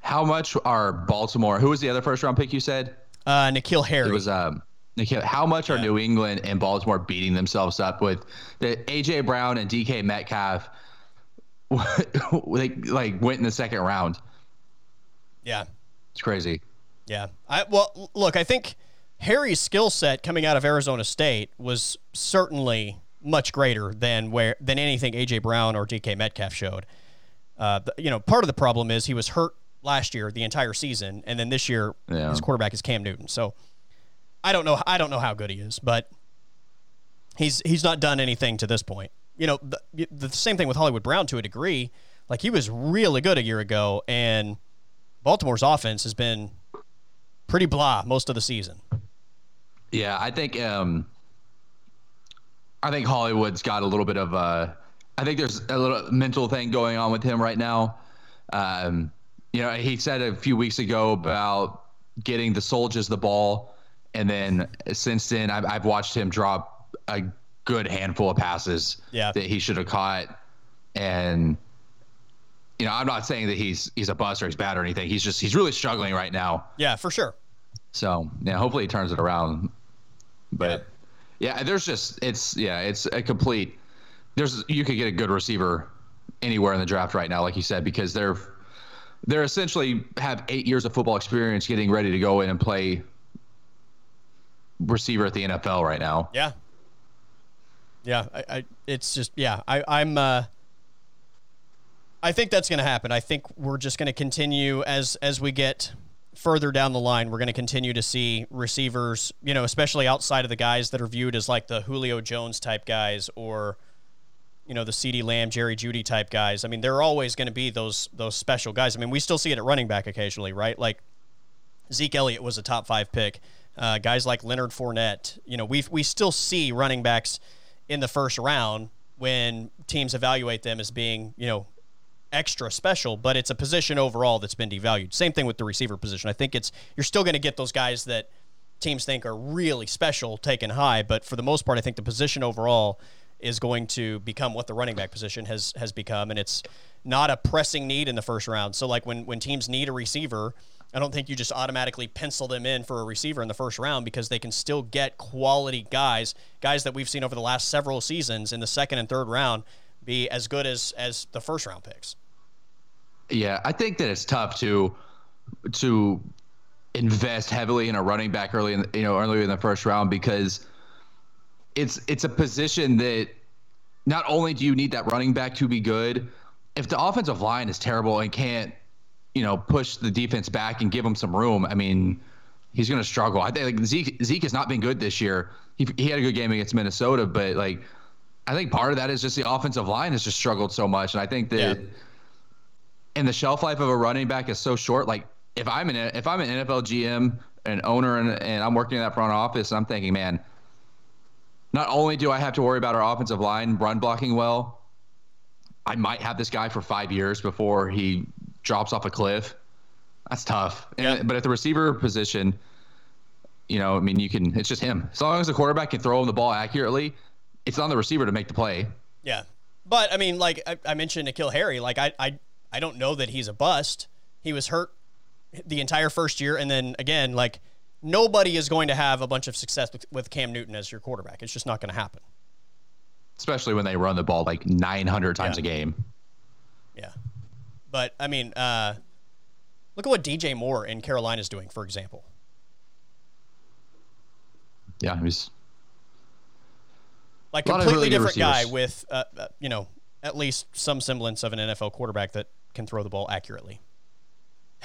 How much are Baltimore? Who was the other first round pick you said? Uh, N'Keal Harry. It was um. How much are New England and Baltimore beating themselves up with the AJ Brown and DK Metcalf? like like went in the second round. Yeah, it's crazy. Yeah. I well, look, I think Harry's skill set coming out of Arizona State was certainly much greater than where than anything AJ Brown or DK Metcalf showed. Uh, you know, part of the problem is he was hurt last year the entire season, and then this year yeah. his quarterback is Cam Newton. So I don't know. I don't know how good he is, but he's he's not done anything to this point. You know, the, the same thing with Hollywood Brown to a degree. Like he was really good a year ago, and Baltimore's offense has been pretty blah most of the season. Yeah, I think um, I think Hollywood's got a little bit of a. I think there's a little mental thing going on with him right now. Um, you know, he said a few weeks ago about getting the soldiers the ball, and then since then, I've, I've watched him drop a good handful of passes yeah. that he should have caught, and you know, I'm not saying that he's he's a bust or he's bad or anything. He's just he's really struggling right now. Yeah, for sure. So yeah, hopefully he turns it around. But yeah. yeah, there's just it's yeah, it's a complete. There's you could get a good receiver anywhere in the draft right now, like you said, because they're they're essentially have eight years of football experience getting ready to go in and play receiver at the NFL right now. Yeah. Yeah, I, I it's just yeah, I I'm uh I think that's going to happen. I think we're just going to continue as as we get further down the line. We're going to continue to see receivers, you know, especially outside of the guys that are viewed as like the Julio Jones type guys or you know the CeeDee Lamb, Jerry Jeudy type guys. I mean, there are always going to be those those special guys. I mean, we still see it at running back occasionally, right? Like Zeke Elliott was a top five pick. Uh, guys like Leonard Fournette. You know, we we still see running backs in the first round when teams evaluate them as being, you know, extra special, but it's a position overall that's been devalued. Same thing with the receiver position. I think it's you're still going to get those guys that teams think are really special taken high, but for the most part, I think the position overall is going to become what the running back position has has become, and it's not a pressing need in the first round. So like when when teams need a receiver. I don't think you just automatically pencil them in for a receiver in the first round because they can still get quality guys, guys that we've seen over the last several seasons in the second and third round be as good as as the first round picks. Yeah, I think that it's tough to to invest heavily in a running back early in you know early in the first round because it's it's a position that not only do you need that running back to be good, if the offensive line is terrible and can't you know push the defense back and give him some room, I mean he's going to struggle. I think like Zeke Zeke has not been good this year. He he had a good game against Minnesota, but like I think part of that is just the offensive line has just struggled so much, and I think that. Yeah and the shelf life of a running back is so short. Like if I'm an if I'm an NFL GM, an owner, and, and I'm working in that front office, and I'm thinking, man, not only do I have to worry about our offensive line run blocking well, I might have this guy for five years before he drops off a cliff. That's tough. And, But at the receiver position, you know, I mean, you can. It's just him. As long as the quarterback can throw him the ball accurately, it's on the receiver to make the play. Yeah, but I mean, like I, I mentioned, N'Keal Harry. Like I, I, I don't know that he's a bust. He was hurt the entire first year, and then again, like nobody is going to have a bunch of success with, with Cam Newton as your quarterback. It's just not going to happen. Especially when they run the ball like 900 times yeah. a game. But I mean, uh, look at what DJ Moore in Carolina is doing, for example. Yeah, he's like completely really different guy with, uh, uh, you know, at least some semblance of an NFL quarterback that can throw the ball accurately.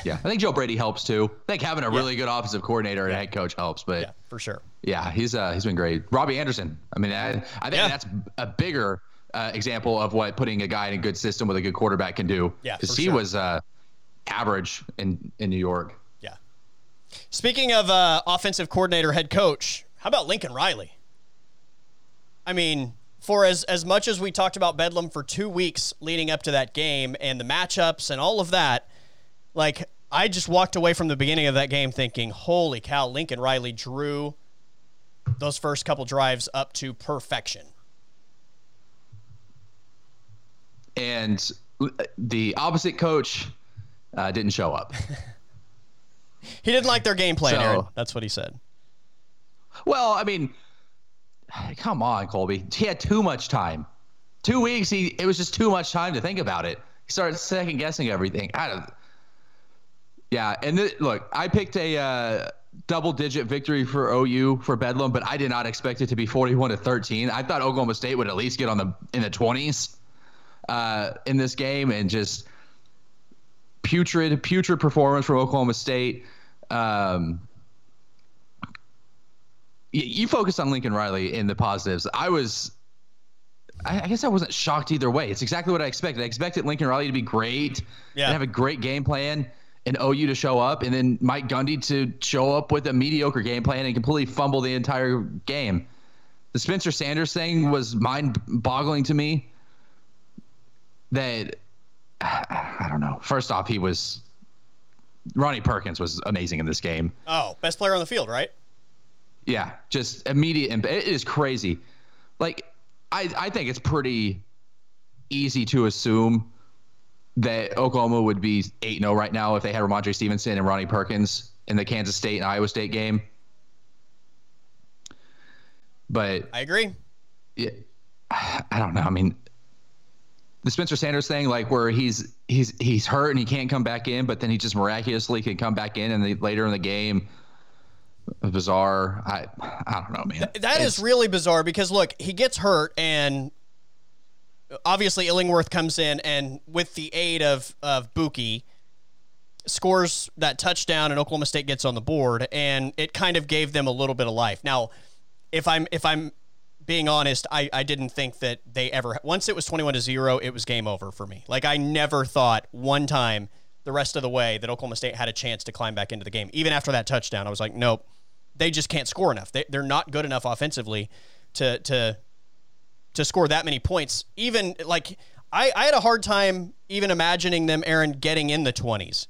Yeah, I think Joe Brady helps too. I think having a yeah. really good offensive coordinator and head coach helps, but yeah, for sure. Yeah, he's uh, he's been great. Robbie Anderson. I mean, I, I think yeah. that's a bigger uh, example of what putting a guy in a good system with a good quarterback can do. Yeah, because he sure. was uh, average in in New York. Yeah. Speaking of uh, offensive coordinator, head coach, how about Lincoln Riley? I mean, for as, as much as we talked about Bedlam for two weeks leading up to that game and the matchups and all of that, like I just walked away from the beginning of that game thinking, holy cow, Lincoln Riley drew those first couple drives up to perfection. And the opposite coach uh, didn't show up. he didn't like their game plan, so, Aaron. That's what he said. Well, I mean, come on, Colby. He had too much time. Two weeks. He it was just too much time to think about it. He started second guessing everything. I yeah, and th- look, I picked a uh, double digit victory for OU for Bedlam, but I did not expect it to be 41 to 13. I thought Oklahoma State would at least get on the in the 20s uh, in this game, and just putrid, putrid performance from Oklahoma State. Um, you focused on Lincoln Riley in the positives. I was, I guess I wasn't shocked either way. It's exactly what I expected. I expected Lincoln Riley to be great yeah. and have a great game plan and OU to show up, and then Mike Gundy to show up with a mediocre game plan and completely fumble the entire game. The Spencer Sanders thing was mind boggling to me. That, I don't know. First off, he was, Ronnie Perkins was amazing in this game. Oh, best player on the field, right? Yeah, just immediate impact. It is crazy. Like, I I think it's pretty easy to assume that Oklahoma would be eight 0 right now if they had Rhamondre Stevenson and Ronnie Perkins in the Kansas State and Iowa State game. But I agree. Yeah, I don't know. I mean, the Spencer Sanders thing, like where he's he's he's hurt and he can't come back in, but then he just miraculously can come back in, and the, later in the game bizarre. I I don't know, man. Th- that is really bizarre because look, he gets hurt and obviously Illingworth comes in and with the aid of of Buki scores that touchdown and Oklahoma State gets on the board and it kind of gave them a little bit of life. Now, if I'm if I'm being honest, I, I didn't think that they ever once it was 21 to 0, it was game over for me. Like I never thought one time the rest of the way that Oklahoma State had a chance to climb back into the game. Even after that touchdown, I was like, nope, they just can't score enough. They, they're not good enough offensively to to to score that many points. Even like I, I had a hard time even imagining them, Aaron, getting in the twenties.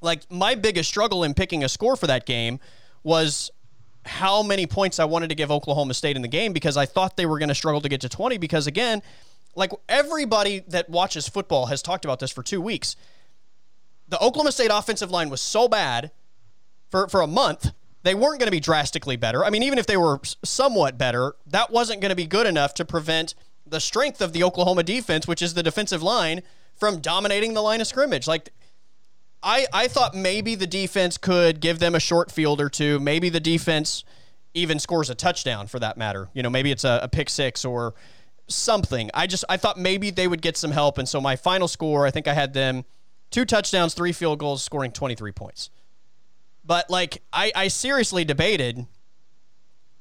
Like my biggest struggle in picking a score for that game was how many points I wanted to give Oklahoma State in the game because I thought they were going to struggle to get to 20 because again, like everybody that watches football has talked about this for 2 weeks. The Oklahoma State offensive line was so bad for for a month they weren't going to be drastically better. I mean, even if they were somewhat better, that wasn't going to be good enough to prevent the strength of the Oklahoma defense, which is the defensive line, from dominating the line of scrimmage. Like, I, I thought maybe the defense could give them a short field or two. Maybe the defense even scores a touchdown for that matter. You know, maybe it's a, a pick six or something. I just I thought maybe they would get some help. And so my final score, I think I had them two touchdowns, three field goals, scoring 23 points. But like, I, I seriously debated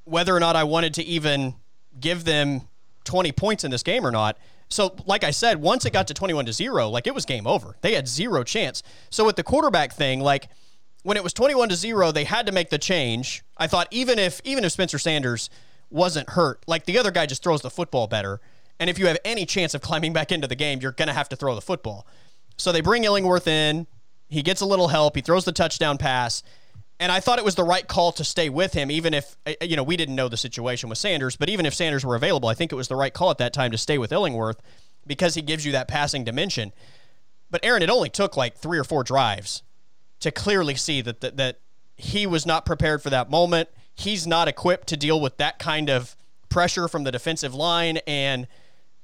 whether or not I wanted to even give them 20 points in this game or not. So, like I said, once it got to 21 to 0, like it was game over. They had zero chance. So, with the quarterback thing, like when it was 21 to 0, they had to make the change. I thought even if even if Spencer Sanders wasn't hurt, like the other guy just throws the football better. And if you have any chance of climbing back into the game, you're going to have to throw the football. So they bring Illingworth in He gets a little help. He throws the touchdown pass. And I thought it was the right call to stay with him, even if, uh, you know, we didn't know the situation with Sanders, but even if Sanders were available, I think it was the right call at that time to stay with Illingworth because he gives you that passing dimension. But Aaron, it only took like three or four drives to clearly see that, that, that he was not prepared for that moment. He's not equipped to deal with that kind of pressure from the defensive line. And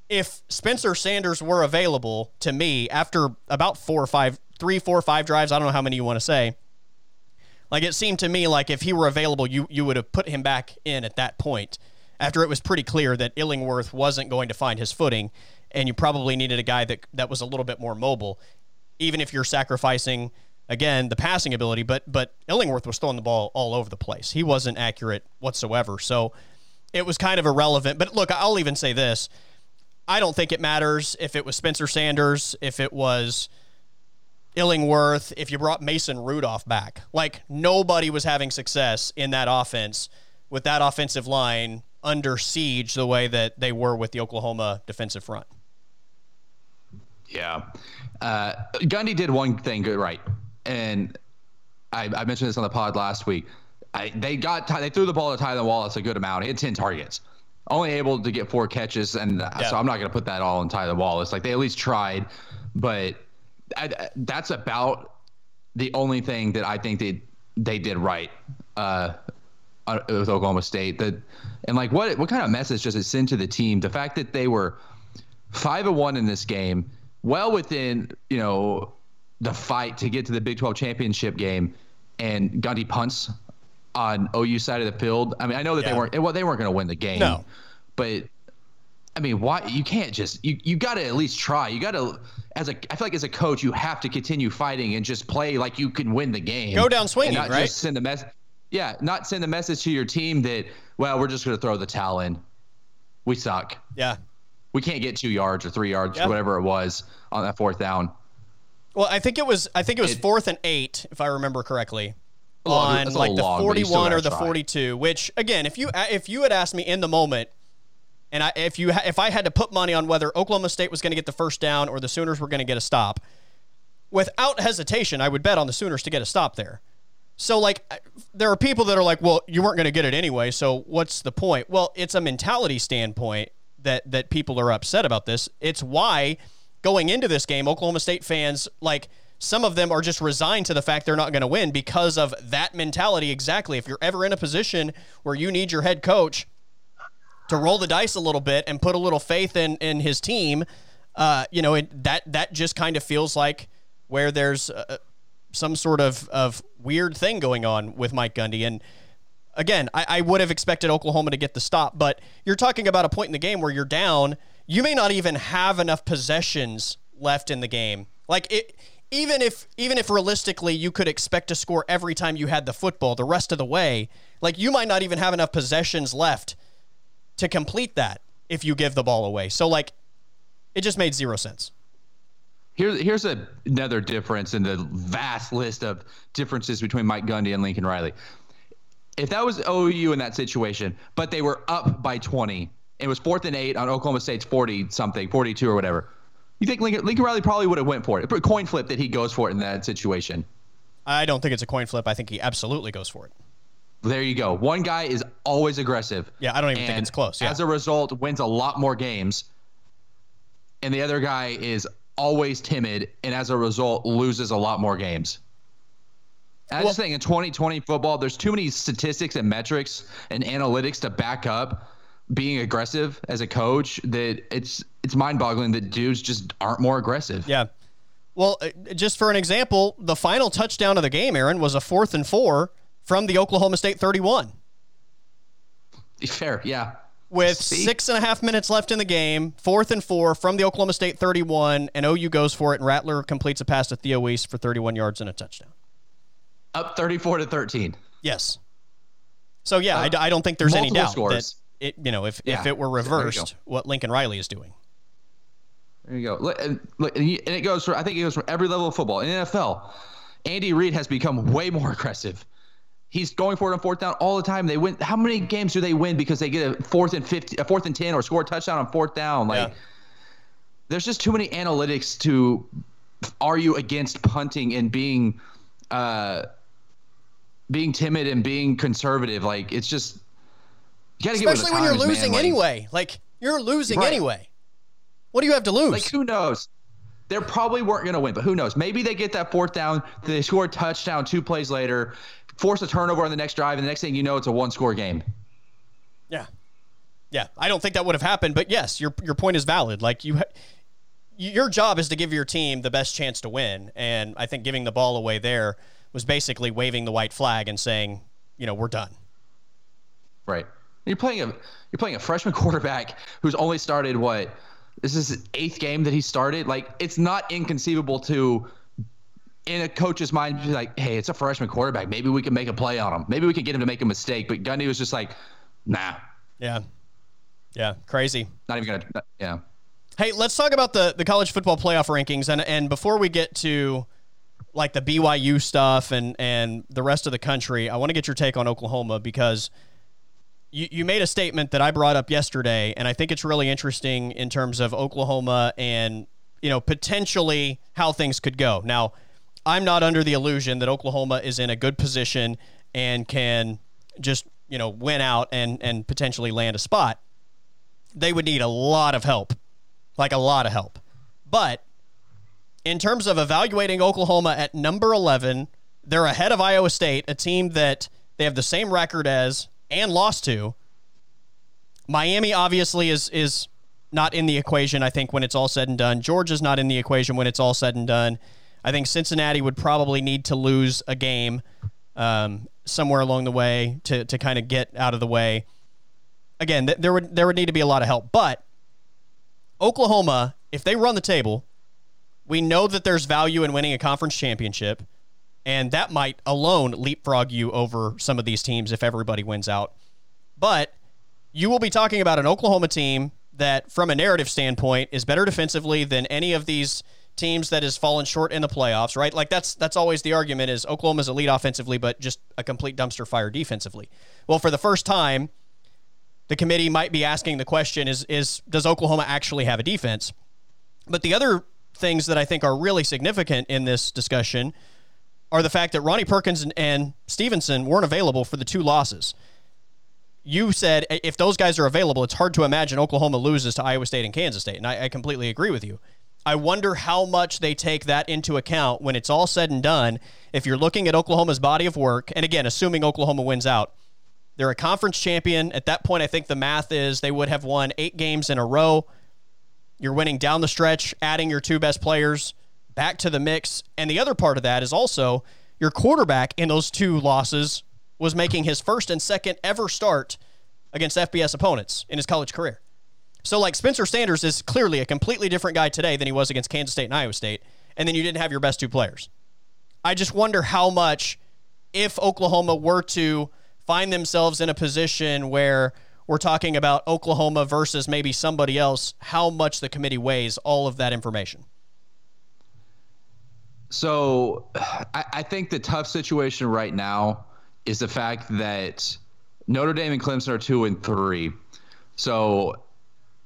if Spencer Sanders were available to me after about four or five, three, four, five drives, I don't know how many you want to say like it seemed to me like if he were available, you you would have put him back in at that point after it was pretty clear that Illingworth wasn't going to find his footing, and you probably needed a guy that that was a little bit more mobile, even if you're sacrificing again the passing ability. But but Illingworth was throwing the ball all over the place. He wasn't accurate whatsoever. So it was kind of irrelevant. But look, I'll even say this. I don't think it matters if it was Spencer Sanders, if it was Illingworth, if you brought Mason Rudolph back. Like nobody was having success in that offense with that offensive line under siege the way that they were with the Oklahoma defensive front. Yeah. Uh, Gundy did one thing good right. And I, I mentioned this on the pod last week. I, they got they threw the ball to Tylan Wallace a good amount. He had 10 targets. Only able to get four catches. And yeah. so I'm not going to put that all on Tylan Wallace. Like they at least tried. But I, that's about the only thing that I think they they did right uh, uh, with Oklahoma State. That and like what what kind of message does it send to the team? The fact that they were five and one in this game, well within you know the fight to get to the Big 12 championship game, and Gundy punts on OU side of the field. I mean, I know that yeah. they weren't well they weren't going to win the game, no. but I mean, why you can't just you you got to at least try. You got to as a I feel like as a coach you have to continue fighting and just play like you can win the game. Go down swinging, not right? Just send the message. Yeah, not send the message to your team that well we're just going to throw the towel in. We suck. Yeah. We can't get two yards or three yards, or whatever it was on that fourth down. Well, I think it was I think it was it, fourth and eight, if I remember correctly on like the long, 41 or the try. 42 which again if you if you had asked me in the moment and I, if you if I had to put money on whether Oklahoma State was going to get the first down or the Sooners were going to get a stop, without hesitation, I would bet on the Sooners to get a stop there. So like there are people that are like, well, you weren't going to get it anyway, so what's the point? Well, it's a mentality standpoint that that people are upset about this. It's why going into this game, Oklahoma State fans like some of them are just resigned to the fact they're not going to win because of that mentality exactly. If you're ever in a position where you need your head coach to roll the dice a little bit and put a little faith in in his team, uh, you know, it, that that just kind of feels like where there's uh, some sort of of weird thing going on with Mike Gundy. And again, I, I would have expected Oklahoma to get the stop, but you're talking about a point in the game where you're down. You may not even have enough possessions left in the game. Like it even if even if realistically you could expect to score every time you had the football the rest of the way, like you might not even have enough possessions left to complete that if you give the ball away. So like it just made zero sense. Here's here's a, another difference in the vast list of differences between Mike Gundy and Lincoln Riley. If that was OU in that situation, but they were up by 20, it was fourth and eight on Oklahoma State's 40 something, 42 or whatever. You think Lincoln, Lincoln Riley probably would have went for it? A coin flip that he goes for it in that situation. I don't think it's a coin flip. I think he absolutely goes for it. There you go. One guy is always aggressive. Yeah, I don't even think it's close. Yeah. As a result, wins a lot more games. And the other guy is always timid, and as a result, loses a lot more games. I well, just think in 2020 football, there's too many statistics and metrics and analytics to back up being aggressive as a coach that it's it's mind-boggling that dudes just aren't more aggressive. Yeah. Well, uh, just for an example, the final touchdown of the game, Aaron, was a fourth and four from the Oklahoma State 31. Fair, yeah. With See? six and a half minutes left in the game, fourth and four from the Oklahoma State 31, and OU goes for it, and Rattler completes a pass to Theo Wease for 31 yards and a touchdown. Up 34 to 13. Yes. So yeah, uh, I, I, don't think there's any doubt scores. that it, you know, if, yeah. if it were reversed, what Lincoln Riley is doing. There you go. And, it goes for I think it goes from every level of football. In NFL, Andy Reid has become way more aggressive He's going for it on fourth down all the time. They win. How many games do they win because they get a fourth and fifty, a fourth and ten, or score a touchdown on fourth down? Like, yeah. there's just too many analytics to are you against punting and being uh being timid and being conservative? Like it's just you gotta get especially when times, you're losing like, anyway. Like you're losing right. anyway. What do you have to lose? Like who knows? They probably weren't going to win, but who knows? Maybe they get that fourth down, they score a touchdown two plays later, force a turnover on the next drive, and the next thing you know, it's a one-score game. Yeah, yeah. I don't think that would have happened, but yes, your your point is valid. Like you, your job is to give your team the best chance to win, and I think giving the ball away there was basically waving the white flag and saying, you know, we're done. Right. You're playing a you're playing a freshman quarterback who's only started what this is his eighth game that he started. Like it's not inconceivable to in a coach's mind be like, hey, it's a freshman quarterback. Maybe we can make a play on him. Maybe we can get him to make a mistake. But Gundy was just like, nah. Yeah. Yeah. Crazy. Not even gonna yeah. Hey, let's talk about the, the college football playoff rankings and and before we get to like the BYU stuff and and the rest of the country, I want to get your take on Oklahoma because you, you made a statement that I brought up yesterday, and I think it's really interesting in terms of Oklahoma and you know potentially how things could go. Now, I'm not under the illusion that Oklahoma is in a good position and can just you know win out and and potentially land a spot. They would need a lot of help, like a lot of help. But in terms of evaluating Oklahoma at number 11, they're ahead of Iowa State, a team that they have the same record as and lost to. Miami obviously is is not in the equation. I think when it's all said and done, Georgia's not in the equation when it's all said and done. I think Cincinnati would probably need to lose a game um, somewhere along the way to to kind of get out of the way. Again, th- there would there would need to be a lot of help, but Oklahoma, if they run the table, we know that there's value in winning a conference championship and that might alone leapfrog you over some of these teams if everybody wins out. But you will be talking about an Oklahoma team that, from a narrative standpoint, is better defensively than any of these teams that has fallen short in the playoffs, right? Like that's that's always the argument is Oklahoma's elite offensively, but just a complete dumpster fire defensively. Well, for the first time, the committee might be asking the question is is does Oklahoma actually have a defense? But the other things that I think are really significant in this discussion are the fact that Ronnie Perkins and, and Stevenson weren't available for the two losses. You said if those guys are available, it's hard to imagine Oklahoma loses to Iowa State and Kansas State. And I, I completely agree with you. I wonder how much they take that into account when it's all said and done. If you're looking at Oklahoma's body of work, and again, assuming Oklahoma wins out, they're a conference champion. At that point, I think the math is they would have won eight games in a row. You're winning down the stretch, adding your two best players back to the mix. And the other part of that is also your quarterback in those two losses was making his first and second ever start against FBS opponents in his college career. So, like, Spencer Sanders is clearly a completely different guy today than he was against Kansas State and Iowa State. And then you didn't have your best two players. I just wonder how much, if Oklahoma were to find themselves in a position where we're talking about Oklahoma versus maybe somebody else, how much the committee weighs all of that information. So I, I think the tough situation right now is the fact that Notre Dame and Clemson are two and three. So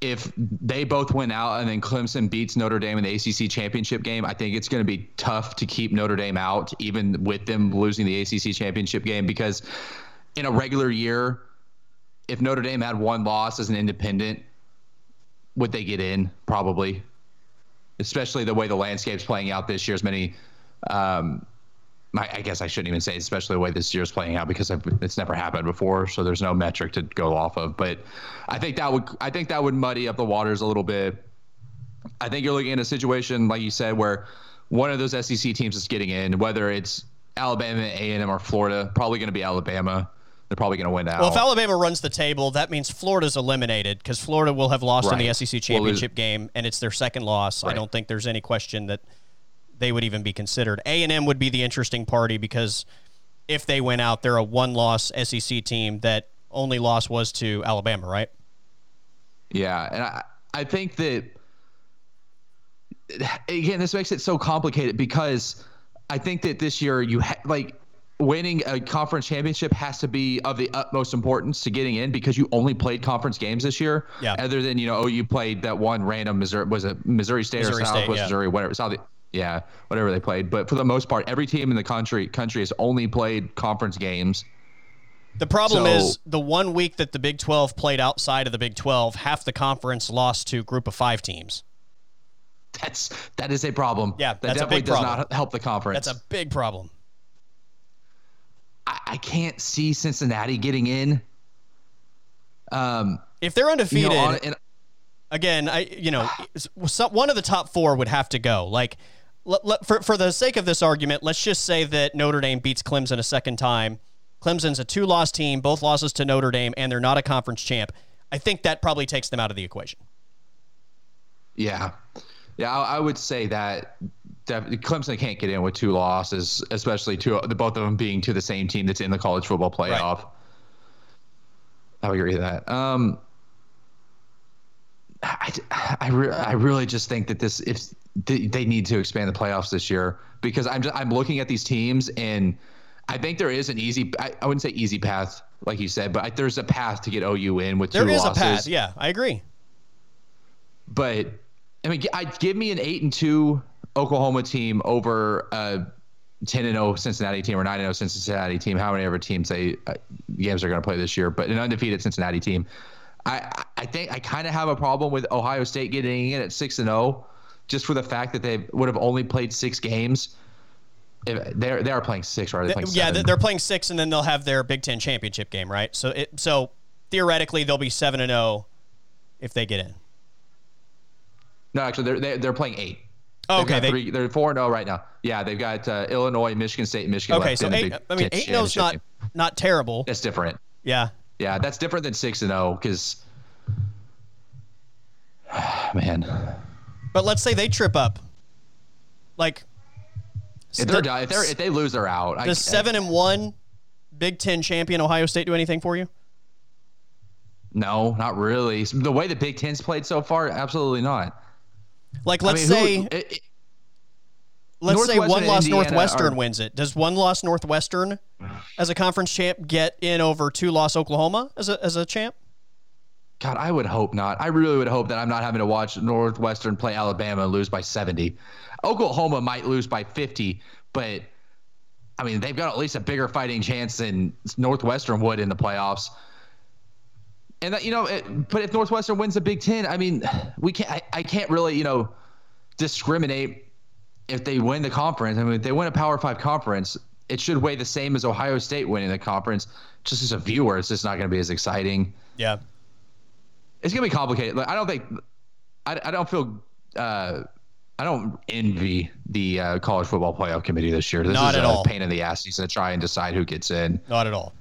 if they both win out and then Clemson beats Notre Dame in the ACC championship game, I think it's going to be tough to keep Notre Dame out, even with them losing the ACC championship game, because in a regular year, if Notre Dame had one loss as an independent, would they get in? Probably especially the way the landscape's playing out this year. As many, um, I, I, guess I shouldn't even say, especially the way this year's playing out because I've, it's never happened before, so there's no metric to go off of. But I think that would I think that would muddy up the waters a little bit. I think you're looking at a situation like you said where one of those SEC teams is getting in, whether it's Alabama, A&M, or Florida. Probably going to be Alabama they're probably going to win out. Well, if Alabama runs the table, that means Florida's eliminated because Florida will have lost right. in the SEC championship well, game, and it's their second loss. Right. I don't think there's any question that they would even be considered. A and M would be the interesting party because if they went out, they're a one-loss SEC team that only loss was to Alabama, right? Yeah, and I I think that again this makes it so complicated because I think that this year you ha- like winning a conference championship has to be of the utmost importance to getting in because you only played conference games this year. Yeah. Other than you know, oh, you played that one random Missouri was it Missouri State Missouri or Southwest State, yeah. Missouri, whatever South yeah, whatever they played. But for the most part, every team in the country country has only played conference games. The problem So- is the one week that the Big 12 played outside of the Big 12, half the conference lost to group of five teams. That's that is a problem. Yeah, that definitely does problem. not help the conference. That's a big problem. I, I can't see Cincinnati getting in. Um, If they're you undefeated, know, on, and again, I you know, one of the top four would have to go. Like, for for the sake of this argument, let's just say that Notre Dame beats Clemson a second time. Clemson's a two-loss team, both losses to Notre Dame, and they're not a conference champ. I think that probably takes them out of the equation. yeah, yeah, I, I would say that. Clemson can't get in with two losses, especially two, the both of them being to the same team that's in the college football playoff. I would agree with that. Um, I, I, re- I really just think that this if they, they need to expand the playoffs this year because I'm just I'm looking at these teams and I think there is an easy I, I wouldn't say easy path like you said but I, there's a path to get OU in with There two is losses. a path. Yeah, I agree. But I mean, I give me an eight and two Oklahoma team over a ten and zero Cincinnati team or nine and zero Cincinnati team. How many ever teams they uh, games are going to play this year? But an undefeated Cincinnati team. I I think I kind of have a problem with Ohio State getting in at six and zero, just for the fact that they would have only played six games. If they're they are playing six, right? They're playing yeah, seven. they're playing six, and then they'll have their Big Ten championship game, right? So it so theoretically they'll be seven and zero if they get in. no, actually they're they're, they're playing eight. Oh, okay, they- three, they're four and zero right now. Yeah, they've got uh, Illinois, Michigan State, Michigan. Okay, so eight. I mean, eight and not not terrible. It's different. Yeah, Yeah, that's different than six and oh, zero because, man, but let's say they trip up, like if they're done, if they are if they lose, they're out. I- the seven and one Big Ten champion Ohio State do anything for you? no, not really. The way the Big Ten's played so far, absolutely not. Like, let's mean, say who, it, it- let's say Northwestern one and loss Indiana Northwestern are- wins it. Does one loss Northwestern as a conference champ get in over two loss Oklahoma as a as a champ? God, I would hope not. I really would hope that I'm not having to watch Northwestern play Alabama and lose by 70. Oklahoma might lose by 50, but I mean, they've got at least a bigger fighting chance than Northwestern would in the playoffs. And that, you know, it, but if Northwestern wins the Big Ten, I mean, we can't. I, I can't really, you know, discriminate if they win the conference. I mean, if they win a Power Five conference, it should weigh the same as Ohio State winning the conference. Just as a viewer, it's just not going to be as exciting Yeah. it's gonna be complicated. Like, I don't think, I, I don't feel, uh, I don't envy the uh, college football playoff committee this year. This Not is at a all. pain in the ass. He's gonna try and decide who gets in. Not at all.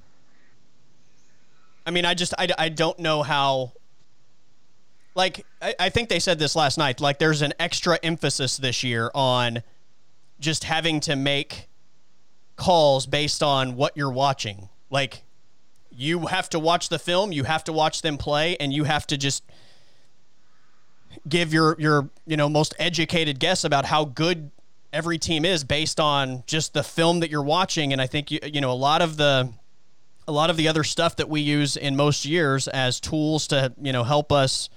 I mean, I just I, I don't know how. Like I, I think they said this last night. Like there's an extra emphasis this year on just having to make calls based on what you're watching. Like you have to watch the film, you have to watch them play, and you have to just give your your you know most educated guess about how good every team is based on just the film that you're watching. And I think you you know a lot of the a lot of the other stuff that we use in most years as tools to you know help us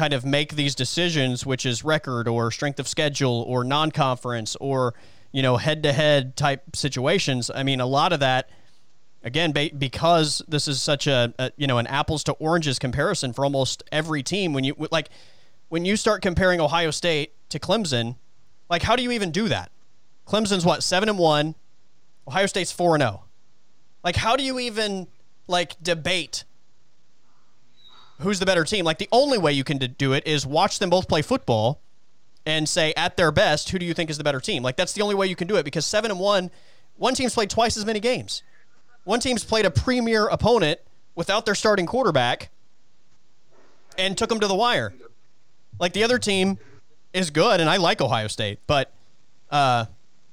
kind of make these decisions, which is record or strength of schedule or non-conference or you know head-to-head type situations. I mean, a lot of that again ba- because this is such a, a you know an apples to oranges comparison for almost every team. When you like when you start comparing Ohio State to Clemson, like how do you even do that? Clemson's what seven and one, Ohio State's four and zero. Like, how do you even like debate who's the better team? Like, the only way you can do it is watch them both play football and say at their best, who do you think is the better team? Like, that's the only way you can do it because seven and one, one team's played twice as many games. One team's played a premier opponent without their starting quarterback and took them to the wire. Like the other team is good, and I like Ohio State, but uh,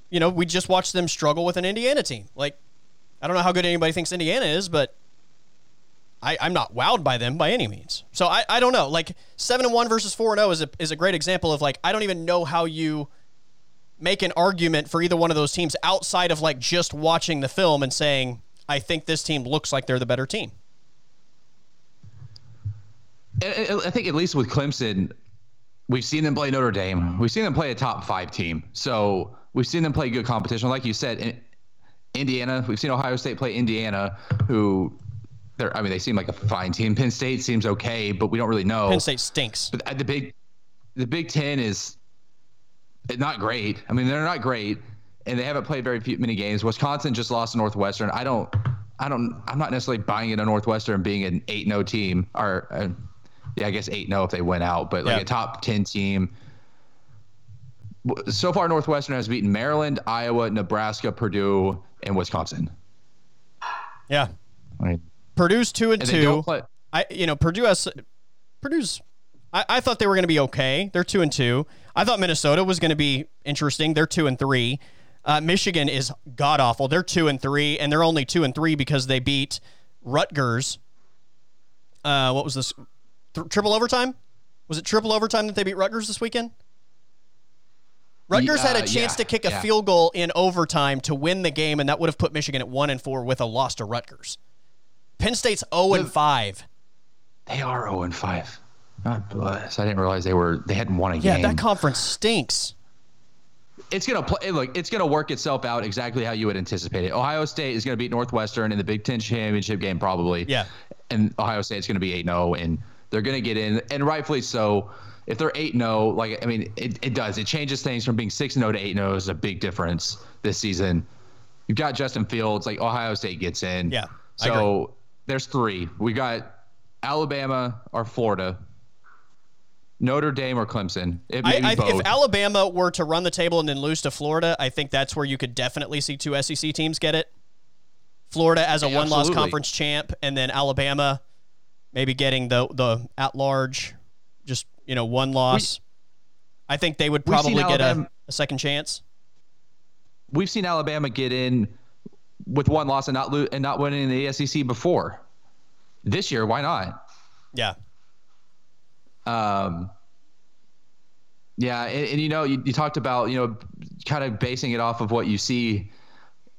you know, we just watched them struggle with an Indiana team. Like, I don't know how good anybody thinks Indiana is, but I, I'm not wowed by them by any means. So I, I don't know. Like seven and one versus four and zero is a is a great example of like I don't even know how you make an argument for either one of those teams outside of like just watching the film and saying I think this team looks like they're the better team. I think at least with Clemson, we've seen them play Notre Dame. We've seen them play a top five team. So we've seen them play good competition. Like you said, in Indiana, we've seen Ohio State play Indiana, who they're, I mean, they seem like a fine team. Penn State seems okay, but we don't really know. Penn State stinks. But the big, the Big Ten is not great. I mean, they're not great, and they haven't played very few, many games. Wisconsin just lost to Northwestern. I don't, I don't, I'm not necessarily buying into Northwestern being an eight no team or, uh, yeah, I guess eight no if they went out, but like Yeah. a top ten team. So far, Northwestern has beaten Maryland, Iowa, Nebraska, Purdue, and Wisconsin. Yeah. I mean, Purdue's two and, and two. I you know Purdue has Purdue's. I, I thought they were going to be okay. They're two and two. I thought Minnesota was going to be interesting. They're two and three. Uh, Michigan is god awful. They're two and three, and they're only two and three because they beat Rutgers. Uh, what was this? Th- triple overtime? Was it triple overtime that they beat Rutgers this weekend? Rutgers had a uh, chance yeah, to kick a yeah. field goal in overtime to win the game, and that would have put Michigan at one and four with a loss to Rutgers. Penn State's 0 and 5. They are zero and five. God bless. I didn't realize they were. They hadn't won a Yeah, game. that conference stinks. it's gonna play. Look, it's gonna work itself out exactly how you would anticipate it. Ohio State is gonna beat Northwestern in the Big Ten championship game, probably. Yeah. And Ohio State's gonna be eight 0 and they're gonna get in, and rightfully so. If they're eight 0 like I mean, it, it does. It changes things from being six 0 to eight 0 is a big difference this season. You've got Justin Fields, like Ohio State gets in. Yeah, So there's three. We got Alabama or Florida. Notre Dame or Clemson. It may I, be I, both. if Alabama were to run the table and then lose to Florida, I think that's where you could definitely see two SEC teams get it. Florida as a Yeah, one-loss conference champ, and then Alabama maybe getting the the at-large, just you know one loss. I think they would probably get a, a second chance. we've seen Alabama get in with one loss and not lo- and not winning the SEC before. This year, why not? Yeah, Um, yeah, and, and you know, you, you talked about you know, kind of basing it off of what you see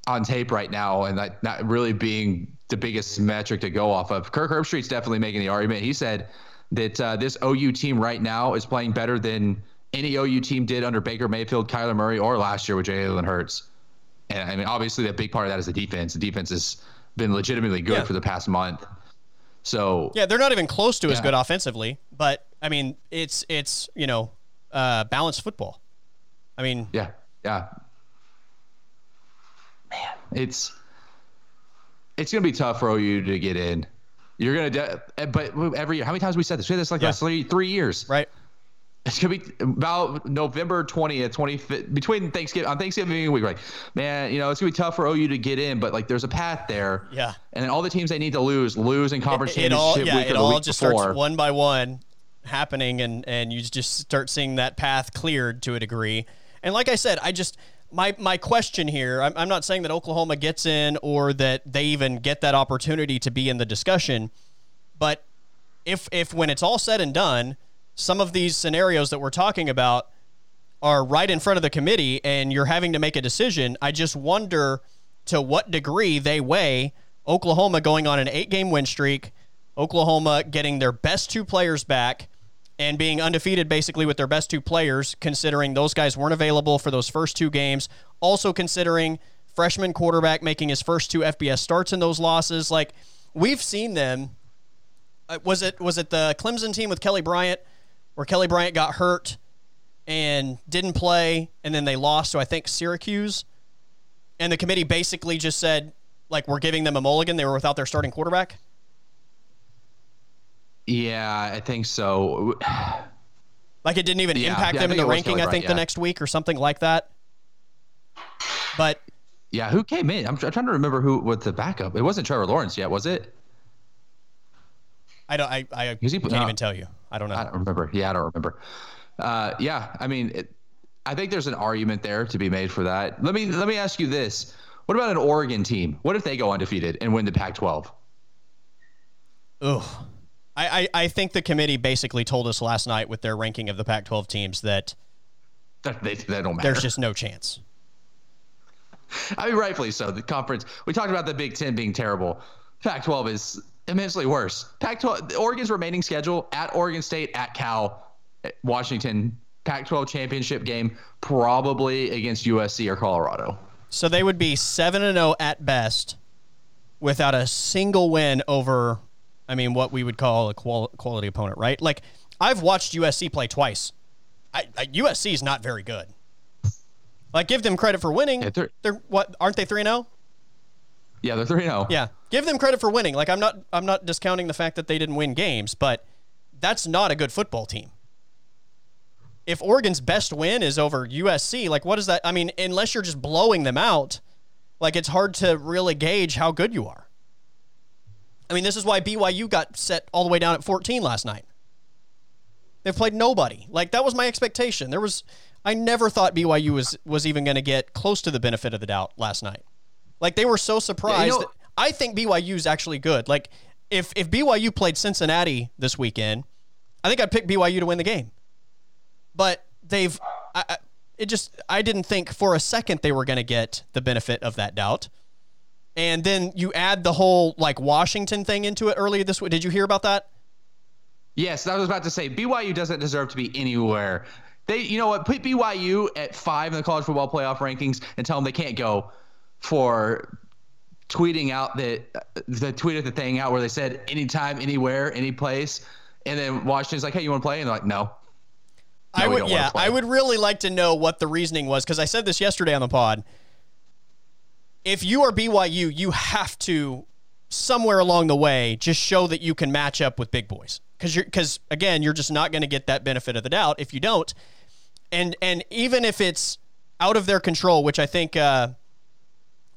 on tape right now, and that not really being the biggest metric to go off of. Kirk Herbstreit's definitely making the argument. He said that uh, this OU team right now is playing better than any OU team did under Baker Mayfield, Kyler Murray, or last year with Jalen Hurts. And I mean, obviously, a big part of that is the defense. The defense has been legitimately good Yeah. for the past month. So yeah, they're not even close to as good offensively, but I mean, it's it's you know uh, balanced football. I mean, Yeah, yeah. Man, it's it's gonna be tough for OU to get in. You're gonna, de- but every year, how many times we said this? We said this like Yeah. last three three years. right? It's gonna be about November twentieth, twenty between Thanksgiving on Thanksgiving week. Like, man, you know, it's gonna be tough for OU to get in, but like, there's a path there. Yeah. And then all the teams they need to lose, lose in conference it all championship yeah, week it all week just before. starts one by one happening and and you just start seeing that path cleared to a degree and like i said i just my my question here I'm, I'm not saying that oklahoma gets in or that they even get that opportunity to be in the discussion but if if when it's all said and done some of these scenarios that we're talking about are right in front of the committee and you're having to make a decision, I just wonder to what degree they weigh Oklahoma going on an eight game win streak, Oklahoma getting their best two players back, and being undefeated basically with their best two players, considering those guys weren't available for those first two games. Also considering freshman quarterback making his first two FBS starts in those losses. Like we've seen them. Uh, was it was it the Clemson team with Kelly Bryant, where Kelly Bryant got hurt and didn't play, and then they lost to I think Syracuse, and the committee basically just said like we're giving them a mulligan. They were without their starting quarterback. yeah, I think so. Like it didn't even Yeah, impact yeah, them in the ranking. Kelly I think Bryant, the yeah. next week or something like that. But Yeah, who came in? I'm, I'm trying to remember who was the backup. It wasn't Trevor Lawrence yet, was it? I don't. I, I he- can't no. even tell you. I don't know. I don't remember. Yeah, I don't remember. Uh, yeah, I mean, it, I think there's an argument there to be made for that. Let me let me ask you this: What about an Oregon team? What if they go undefeated and win the Pac-12? Ugh. I, I, I think the committee basically told us last night with their ranking of the Pac-12 teams that That, they, that don't matter. there's just no chance. I mean, rightfully so. The conference. We talked about the Big Ten being terrible. Pac-12 is immensely worse. Pac-12. Oregon's remaining schedule at Oregon State, at Cal, Washington Pac-12 championship game, probably against USC or Colorado. So they would be seven and zero at best, without a single win over. I mean, what we would call a qual- quality opponent, right? Like I've watched USC play twice. I, I, USC is not very good. Like, give them credit for winning. Yeah, they're- they're what? Aren't they three and zero? Yeah, they're three zero. Oh. Yeah, give them credit for winning. Like I'm not I'm not discounting the fact that they didn't win games, but that's not a good football team. If Oregon's best win is over USC, like what is that? I mean, unless you're just blowing them out, like it's hard to really gauge how good you are. I mean, this is why BYU got set all the way down at 14 last night. They've played nobody. Like that was my expectation. There was I never thought BYU was was even going to get close to the benefit of the doubt last night. Like they were so surprised. know- I think BYU is actually good. Like if if BYU played Cincinnati this weekend, I think I'd pick BYU to win the game. But they've I, I, it just I didn't think for a second they were going to get the benefit of that doubt. And then you add the whole like Washington thing into it earlier this week. Did you hear about that? Yes, I was about to say BYU doesn't deserve to be anywhere. They, you know what, put BYU at five in the college football playoff rankings and tell them they can't go for tweeting out that the tweeted the thing out where they said anytime, anywhere, any place, and then Washington's like, hey, you want to play? And they're like, no. I would, yeah. I would really like to know what the reasoning was because I said this yesterday on the pod. If you are BYU, you have to somewhere along the way just show that you can match up with big boys because you're because again you're just not going to get that benefit of the doubt if you don't, and and even if it's out of their control, which I think. Uh,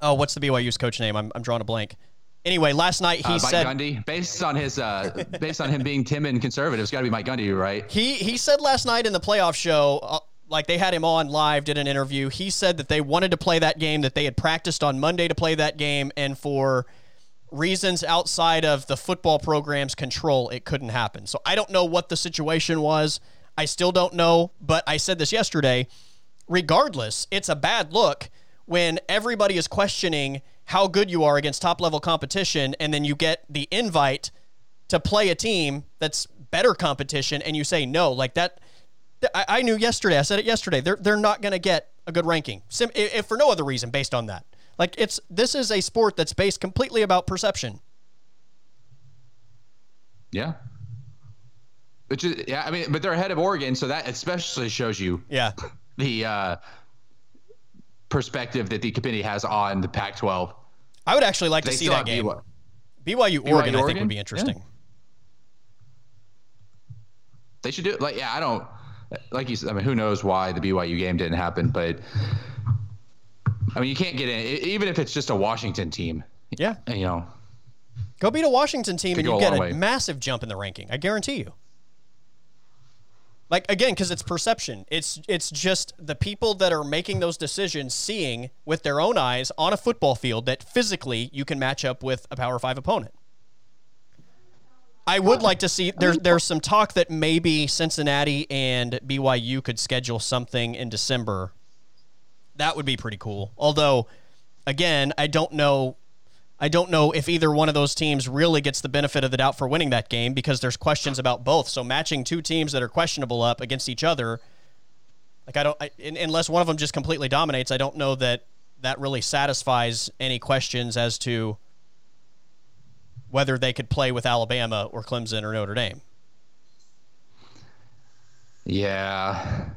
oh, what's the BYU's coach name? I'm I'm drawing a blank. Anyway, last night he Uh, Mike said Gundy, based on his, uh, based on him being timid and conservative, it's got to be Mike Gundy, right? He he said last night in the playoff show, uh, like they had him on live, did an interview. He said that they wanted to play that game, that they had practiced on Monday to play that game, and for reasons outside of the football program's control, it couldn't happen. So I don't know what the situation was. I still don't know, but I said this yesterday. Regardless, it's a bad look when everybody is questioning how good you are against top level competition, and then you get the invite to play a team that's better competition and you say no like that I, I knew yesterday i said it yesterday they're, they're not going to get a good ranking Sim, if, if for no other reason based on that. Like it's this is a sport that's based completely about perception. Yeah. Which is, yeah, I mean, but they're ahead of Oregon, so that especially shows you yeah. the uh, perspective that the committee has on the Pac-12. i would actually like to see that game BYU. byu oregon i think would be Yeah. interesting They should do it. Like, yeah, I don't. Like you said, I mean, who knows why the BYU game didn't happen? But I mean, you can't get in, even if it's just a Washington team. yeah You know, go beat a washington team and you get a way. massive jump in the ranking i guarantee you like again because it's perception it's it's just the people that are making those decisions seeing with their own eyes on a football field that physically you can match up with a power five opponent I would like to see there's there's some talk that maybe Cincinnati and BYU could schedule something in December. That would be pretty cool. Although, again, I don't know I don't know if either one of those teams really gets the benefit of the doubt for winning that game because there's questions about both. So matching two teams that are questionable up against each other, like I don't, I, un- unless one of them just completely dominates, I don't know that that really satisfies any questions as to whether they could play with Alabama or Clemson or Notre Dame. yeah.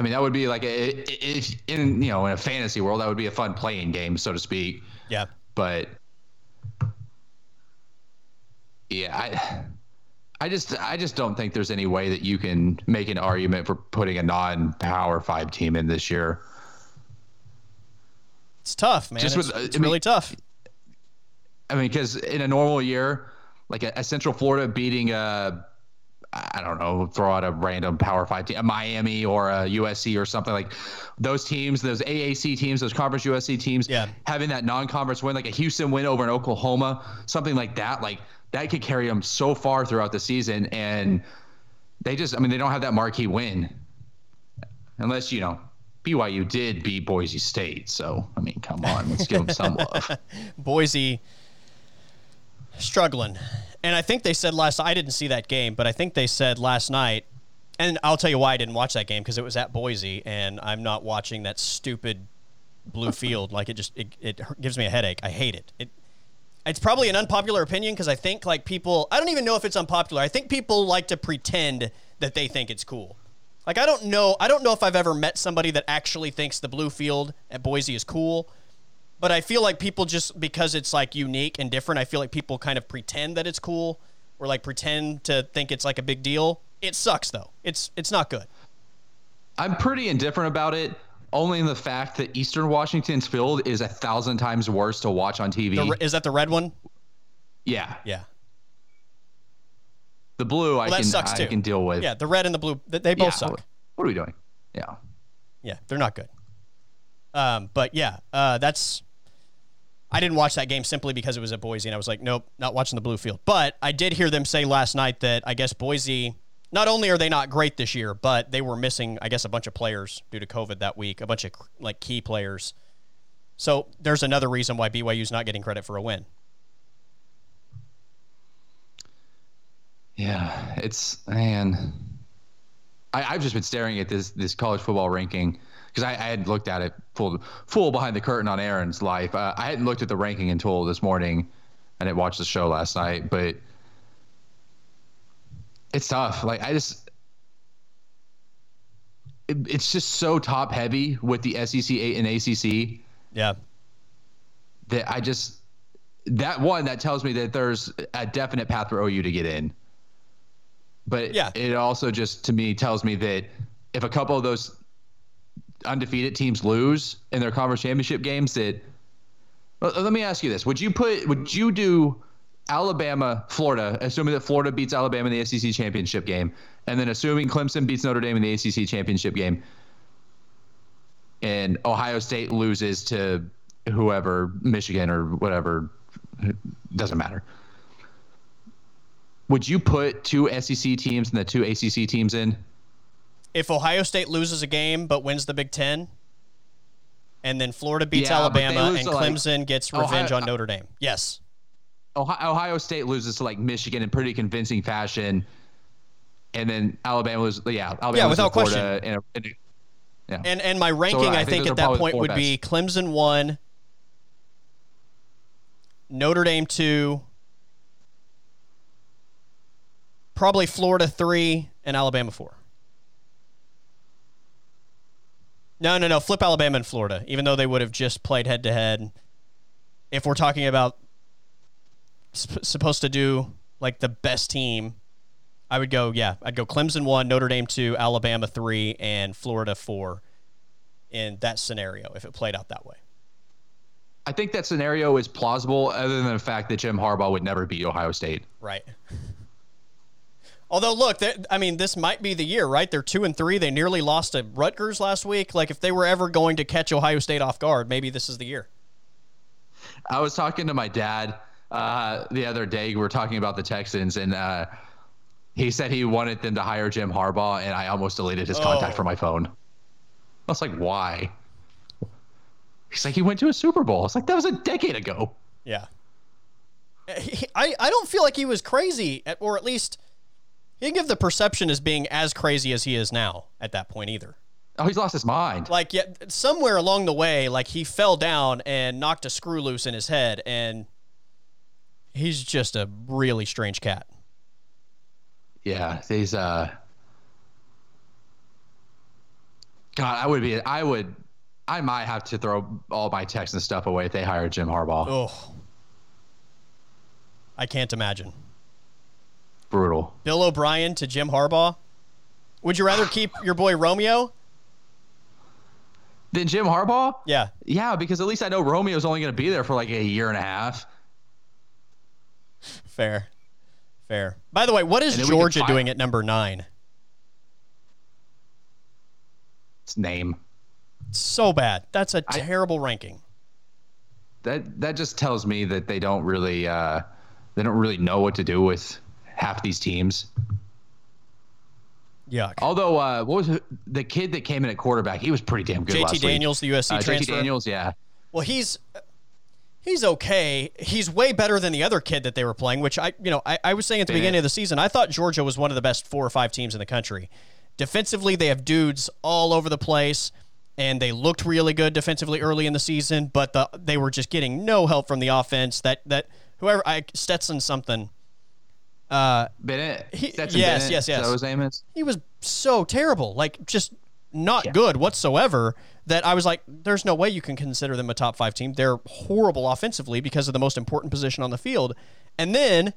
I mean, that would be like a, if in you know in a fantasy world, that would be a fun playing game, so to speak. Yeah. but yeah, I I just I just don't think there's any way that you can make an argument for putting a non-power five team in this year. It's tough, man. Just it's with- I mean- really tough. I mean, because in a normal year, like a, a Central Florida beating a I don't know, throw out a random Power Five team, a Miami or a USC or something like those teams, those AAC teams, those Conference USC teams, Yeah. having that non-conference win, like a Houston win over in Oklahoma, something like that, like that could carry them so far throughout the season, and they just, I mean, they don't have that marquee win, unless you know. BYU did beat Boise State, so I mean, come on, let's give them some love. Boise. Struggling. And I think they said last I didn't see that game, but I think they said last night and I'll tell you why I didn't watch that game because it was at Boise and I'm not watching that stupid blue field like it just it, it gives me a headache. I hate it. It it's probably an unpopular opinion because I think like people I don't even know if it's unpopular. I think people like to pretend that they think it's cool. Like I don't know I don't know if I've ever met somebody that actually thinks the blue field at Boise is cool. But I feel like people just because it's like unique and different, I feel like people kind of pretend that it's cool or like pretend to think it's like a big deal. It sucks though. It's it's not good. I'm pretty indifferent about it, only in the fact that Eastern Washington's field is a thousand times worse to watch on TV. The, is that the red one? Yeah. Yeah. The blue Well, I can sucks I too. can deal with. Yeah, the red and the blue, they both Yeah, suck. What, what are we doing? Yeah. Yeah, they're not good. Um, but yeah, uh, that's. I didn't watch that game simply because it was at Boise, and I was like, nope, not watching the blue field. But I did hear them say last night that I guess Boise, not only are they not great this year, but they were missing, I guess, a bunch of players due to COVID that week, a bunch of like key players. So there's another reason why BYU's not getting credit for a win. Yeah, it's man. I, I've just been staring at this this college football ranking because I, I had looked at it full full behind the curtain on Aaron's life. Uh, I hadn't looked at the ranking until this morning. And I didn't the show last night, but it's tough. Like I just, it, it's just so top heavy with the SEC and ACC Yeah. that I just that one that tells me that there's a definite path for OU to get in. But Yeah. it also just to me tells me that if a couple of those undefeated teams lose in their conference championship games, that let me ask you this: Would you put would you do Alabama, Florida, assuming that Florida beats Alabama in the SEC championship game, and then assuming Clemson beats Notre Dame in the ACC championship game, and Ohio State loses to whoever, Michigan or whatever, doesn't matter. Would you put two SEC teams and the two ACC teams in? If Ohio State loses a game but wins the Big Ten, and then Florida beats Yeah, Alabama and to, like, Clemson gets Ohio- revenge on uh, Notre Dame. Yes. Ohio, Ohio State loses to like Michigan in pretty convincing fashion, and then Alabama was yeah, Alabama Yeah, without Florida in a- in a- yeah. And and my ranking, I I, think think, at that point the point four would be Clemson one, Notre Dame two, probably Florida three, and Alabama four. No, no, no. Flip Alabama and Florida, even though they would have just played head to head. If we're talking about sp- supposed to do like the best team, I would go, yeah, I'd go Clemson one, Notre Dame two, Alabama three, and Florida four in that scenario if it played out that way. I think that scenario is plausible, other than the fact that Jim Harbaugh would never beat Ohio State. Right. Although, look, I mean, this might be the year, right? They're two and three. They nearly lost to Rutgers last week. Like, if they were ever going to catch Ohio State off guard, maybe this is the year. I was talking to my dad uh, the other day. We were talking about the Texans, and uh, he said he wanted them to hire Jim Harbaugh, and I almost deleted his contact Oh. from my phone. I was like, why? He's like, he went to a Super Bowl. It's like that was a decade ago. Yeah. He- I, I don't feel like he was crazy, or at least he didn't give the perception as being as crazy as he is now at that point either. Oh, he's lost his mind. Like, yet somewhere along the way, like he fell down and knocked a screw loose in his head, and he's just a really strange cat. Yeah, he's uh. God, I would be. I would. I might have to throw all my texts and stuff away if they hire Jim Harbaugh. Oh, I can't imagine. Brutal. Bill O'Brien to Jim Harbaugh. Would you rather keep your boy Romeo? Than Jim Harbaugh? Yeah. Yeah, because at least I know Romeo's only going to be there for like a year and a half. Fair. Fair. By the way, what is And then we can Georgia doing at number nine? It's name. So bad. That's a terrible ranking. That that just tells me that they don't really uh, they don't really know what to do with half these teams. Yeah. Although, uh, what was the kid that came in at quarterback? He was pretty damn good last JT week. Daniels, the USC Uh, JT transfer. Daniels, yeah. Well, he's he's okay. He's way better than the other kid that they were playing, which I, you know, I, I was saying at the beginning of the season, I thought Georgia was one of the best four or five teams in the country. Defensively, they have dudes all over the place, and they looked really good defensively early in the season, but the, they were just getting no help from the offense. That that whoever I Stetson something. Uh, Bennett. He, yes, Bennett, yes, yes. Is that his name is? He was so terrible, like just not yeah. good whatsoever that I was like, there's no way you can consider them a top five team. They're horrible offensively because of the most important position on the field. And then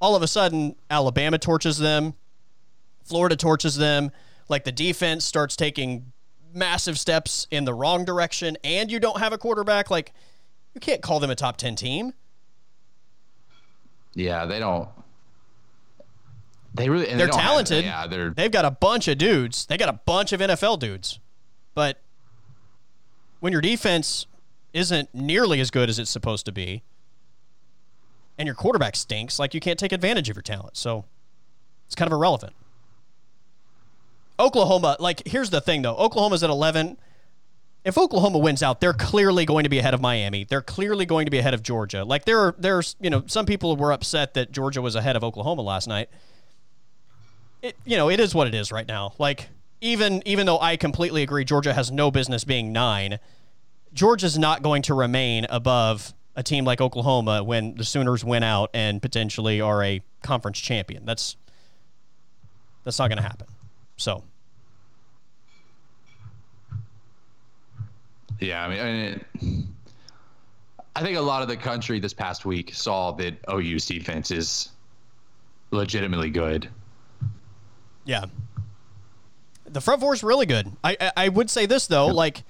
all of a sudden, Alabama torches them, Florida torches them. Like the defense starts taking massive steps in the wrong direction, and you don't have a quarterback. Like, you can't call them a top 10 team. Yeah, they don't. They really they're they talented. Have, yeah, they're they've got a bunch of dudes. They got a bunch of NFL dudes, but when your defense isn't nearly as good as it's supposed to be, and your quarterback stinks, like you can't take advantage of your talent. So it's kind of irrelevant. Oklahoma, like here's the thing though. Oklahoma's at 11. If Oklahoma wins out, they're clearly going to be ahead of Miami. They're clearly going to be ahead of Georgia. Like there are there's, you know, some people were upset that Georgia was ahead of Oklahoma last night. It you know, it is what it is right now. Like even even though I completely agree Georgia has no business being 9, Georgia's not going to remain above a team like Oklahoma when the Sooners win out and potentially are a conference champion. That's that's not going to happen. So. Yeah, I mean, I, mean, I think a lot of the country this past week saw that OU's defense is legitimately good. Yeah. The front four is really good. I, I, I would say this though, like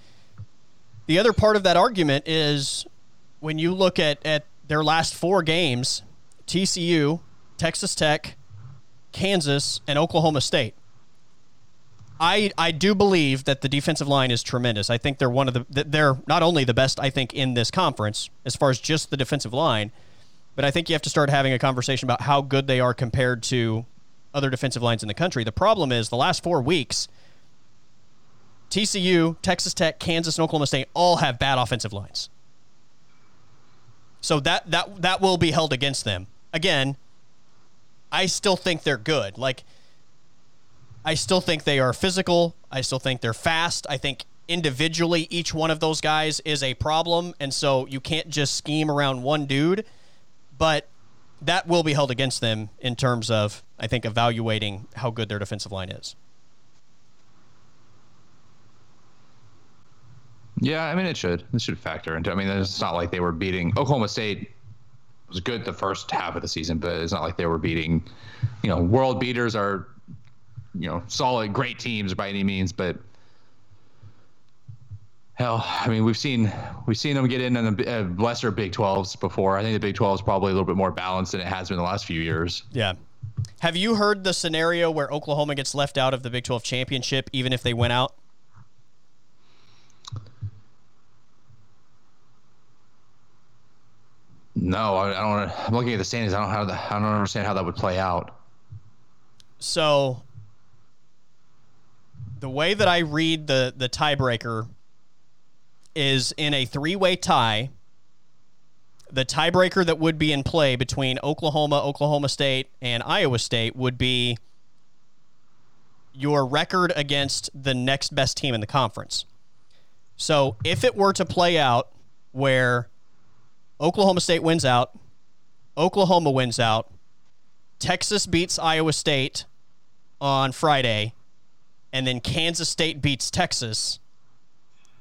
the other part of that argument is when you look at, at their last four games, TCU, Texas Tech, Kansas, and Oklahoma State. I I do believe that the defensive line is tremendous. I think they're one of the they're not only the best I think in this conference as far as just the defensive line, but I think you have to start having a conversation about how good they are compared to other defensive lines in the country. The problem is the last 4 weeks TCU, Texas Tech, Kansas, and Oklahoma State all have bad offensive lines. So that that that will be held against them. Again, I still think they're good. Like I still think they are physical. I still think they're fast. I think individually each one of those guys is a problem and so you can't just scheme around one dude, but that will be held against them in terms of I think evaluating how good their defensive line is. Yeah, I mean it should. It should factor into. I mean, it's not like they were beating Oklahoma State was good the first half of the season, but it's not like they were beating, you know, world beaters are you know solid, great teams by any means, but hell, I mean we've seen we've seen them get in in the uh, lesser Big 12s before. I think the Big 12 is probably a little bit more balanced than it has been the last few years. Yeah. Have you heard the scenario where Oklahoma gets left out of the Big 12 championship even if they win out? No, I, I don't. I'm looking at the standings. I don't have how I don't understand how that would play out. So the way that I read the the tiebreaker is in a three way tie. The tiebreaker that would be in play between Oklahoma, Oklahoma State, and Iowa State would be your record against the next best team in the conference. So if it were to play out where Oklahoma State wins out, Oklahoma wins out, Texas beats Iowa State on Friday, and then Kansas State beats Texas,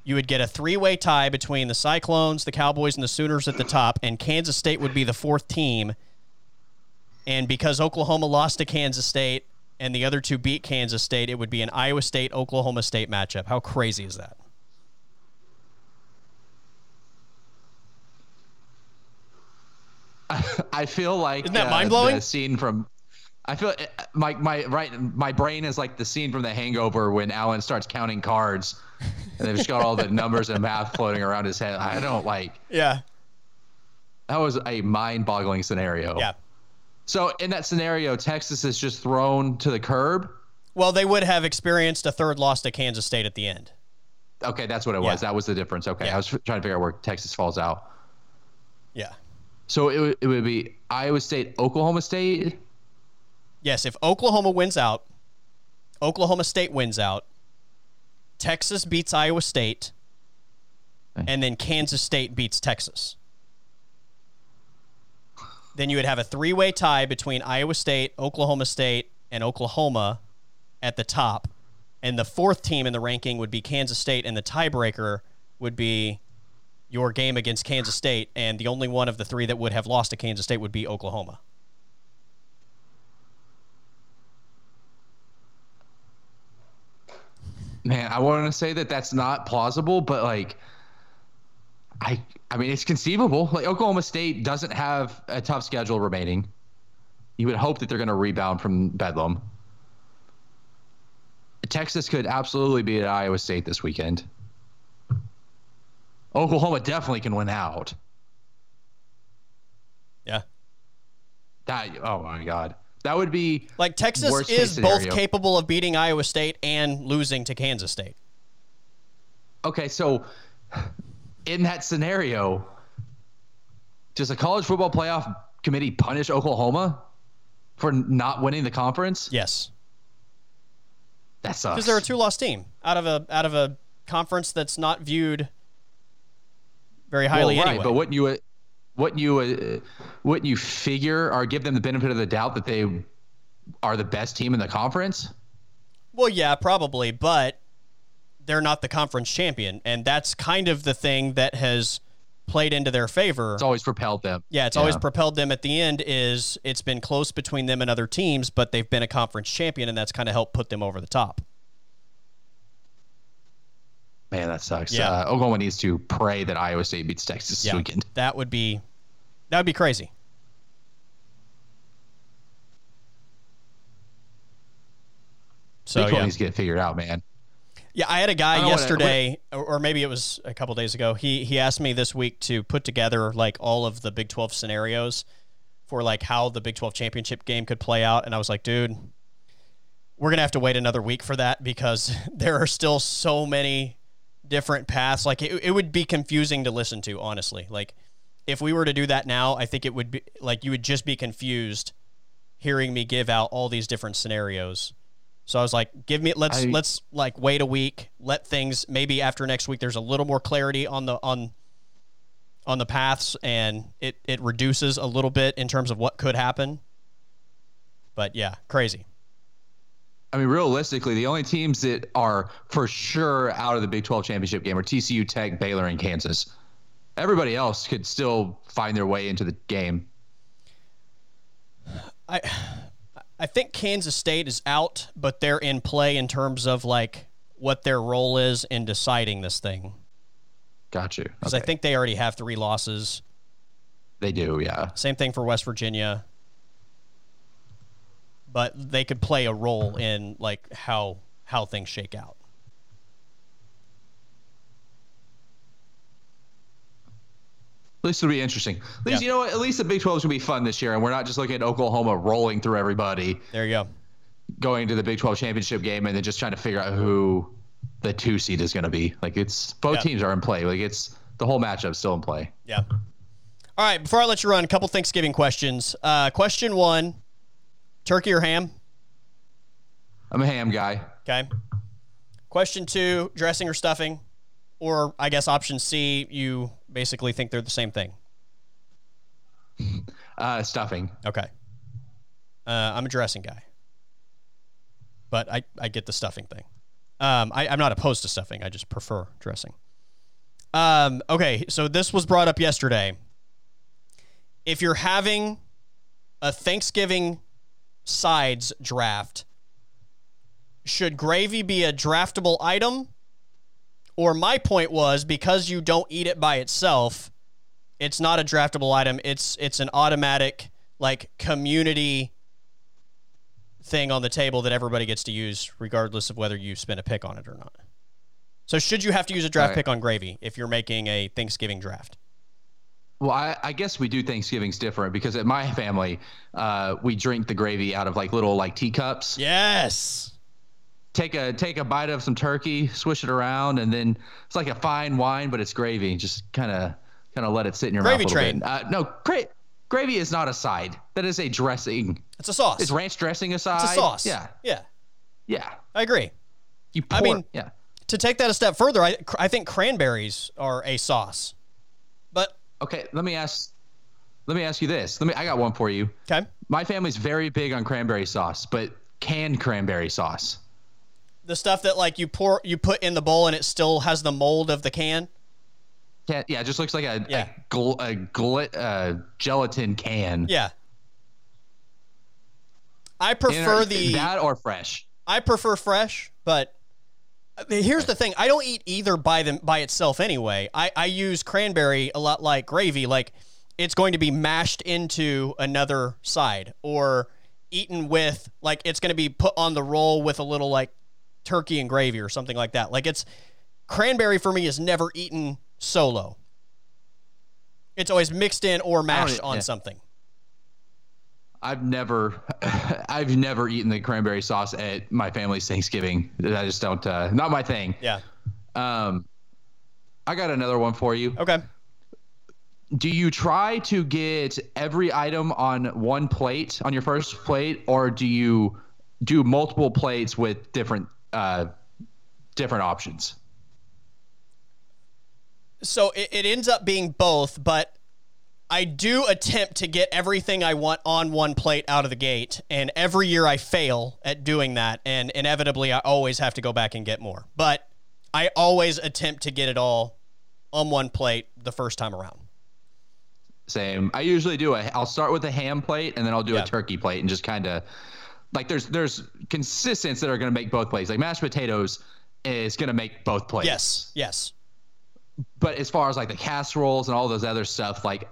you would get a three way tie between the Cyclones, the Cowboys, and the Sooners at the top, and Kansas State would be the fourth team. And because Oklahoma lost to Kansas State and the other two beat Kansas State, it would be an Iowa State Oklahoma State matchup. How crazy is that? I feel like isn't that uh, mind blowing? scene from I feel uh, my my right my brain is like the scene from The Hangover when Alan starts counting cards, and they've just got all the numbers and math floating around his head. I don't like. Yeah. That was a mind-boggling scenario. Yeah. So in that scenario, Texas is just thrown to the curb. Well, they would have experienced a third loss to Kansas State at the end. Okay, that's what it was. Yeah. That was the difference. Okay, yeah. I was trying to figure out where Texas falls out. Yeah. So it it would be Iowa State, Oklahoma State. Yes, if Oklahoma wins out, Oklahoma State wins out, Texas beats Iowa State, and then Kansas State beats Texas. Then you would have a three way tie between Iowa State, Oklahoma State, and Oklahoma at the top. And the fourth team in the ranking would be Kansas State, and the tiebreaker would be your game against Kansas State. And the only one of the three that would have lost to Kansas State would be Oklahoma. Man, I want to say that that's not plausible, but like, I I mean, it's conceivable. Like Oklahoma State doesn't have a tough schedule remaining. You would hope that they're going to rebound from Bedlam. Texas could absolutely beat Iowa State this weekend. Oklahoma definitely can win out. Yeah. That oh my god, that would be Like Texas is both capable of beating Iowa State and losing to Kansas State. okay. So in that scenario, does the college football playoff committee punish Oklahoma for not winning the conference? Yes, That sucks. because they're a two-loss team out of a out of a conference that's not viewed very well, highly right, anyway. but wouldn't you? Wouldn't you? Uh, wouldn't you figure or give them the benefit of the doubt that they are the best team in the conference? well, yeah, probably, but they're not the conference champion, and that's kind of the thing that has played into their favor. It's always propelled them. Yeah, it's always propelled them at the end is it's been close between them and other teams, but they've been a conference champion and that's kind of helped put them over the top. Man, that sucks. Yeah. Uh, Oklahoma needs to pray that Iowa State beats Texas this weekend. That would be that would be crazy. So Big 12 yeah. needs to get figured out, man. Yeah, I had a guy don't know what yesterday, or, or maybe it was a couple days ago. He he asked me this week to put together like all of the Big Twelve scenarios for like how the Big Twelve championship game could play out, and I was like, dude, we're gonna have to wait another week for that because there are still so many different paths. Like it, it would be confusing to listen to, honestly. Like if we were to do that now, I think it would be like you would just be confused hearing me give out all these different scenarios. So I was like, give me let's I- let's like wait a week, let things maybe after next week there's a little more clarity on the on on the paths and it it reduces a little bit in terms of what could happen. But yeah, crazy. I mean, realistically, the only teams that are for sure out of the Big 12 championship game are TCU, Tech, Baylor, and Kansas. Everybody else could still find their way into the game. I I think Kansas State is out, but they're in play in terms of like what their role is in deciding this thing. Got you. Because I think they already have three losses. they do. Yeah. Same thing for West Virginia. But they could play a role in like how how things shake out. At least it'll be interesting. At least Yeah. you know what? At least the Big 12 is gonna be fun this year, and we're not just looking at Oklahoma rolling through everybody, There you go. going to the Big 12 championship game, and then just trying to figure out who the two seed is gonna be. Like it's both Yeah. teams are in play. Like it's the whole matchup's still in play. Yeah. All right, before I let you run, a couple Thanksgiving questions. Uh, question one: Turkey or ham? I'm a ham guy. Okay. Question two: dressing or stuffing? Or I guess option C, you basically think they're the same thing. Uh, stuffing. Okay. Uh, I'm a dressing guy, but I, I get the stuffing thing. Um, I, I'm not opposed to stuffing. I just prefer dressing. Um, okay, so this was brought up yesterday. If you're having a Thanksgiving sides draft, should gravy be a draftable item? Or my point was because you don't eat it by itself, it's not a draftable item. It's it's an automatic like community thing on the table that everybody gets to use regardless of whether you spend a pick on it or not. So should you have to use a draft Right. pick on gravy if you're making a Thanksgiving draft? Well, I, I guess we do Thanksgiving's different because at my family, uh, we drink the gravy out of like little like teacups. Yes. Take a take a bite of some turkey, swish it around, and then it's like a fine wine, but it's gravy. Just kind of kind of let it sit in your Gravy mouth a little train. bit. Uh, no, gra- gravy is not a side. That is a dressing. It's a sauce. Is ranch dressing a side? it's a sauce. Yeah, Yeah. yeah. I agree. You pour. I mean- yeah. To take that a step further, I, I think cranberries are a sauce. Okay, let me ask. Let me ask you this. Let me. I got one for you. okay. My family's very big on cranberry sauce, but canned cranberry sauce. The stuff that like you pour, you put in the bowl and it still has the mold of the can. Yeah, yeah, it just looks like a Yeah. a, gl- a gl- uh, gelatin can. Yeah. I prefer the that or fresh. I prefer fresh, but here's the thing: I don't eat either by them by itself anyway. I I use cranberry a lot like gravy, like it's going to be mashed into another side or eaten with like it's going to be put on the roll with a little like turkey and gravy or something like that. Like it's cranberry for me is never eaten solo. It's always mixed in or mashed on yeah. something. I've never, I've never eaten the cranberry sauce at my family's Thanksgiving. I just don't. Uh, not my thing. Yeah. Um, I got another one for you. Okay. Do you try to get every item on one plate on your first plate, or do you do multiple plates with different uh, different options? so it, it ends up being both, but I do attempt to get everything I want on one plate out of the gate, and every year I fail at doing that, and inevitably I always have to go back and get more. But I always attempt to get it all on one plate the first time around. Same. I usually do a. I'll start with a ham plate and then I'll do Yeah. a turkey plate and just kind of like there's there's consistents that are going to make both plates. Like mashed potatoes is going to make both plates. Yes, yes. But as far as like the casseroles and all those other stuff, like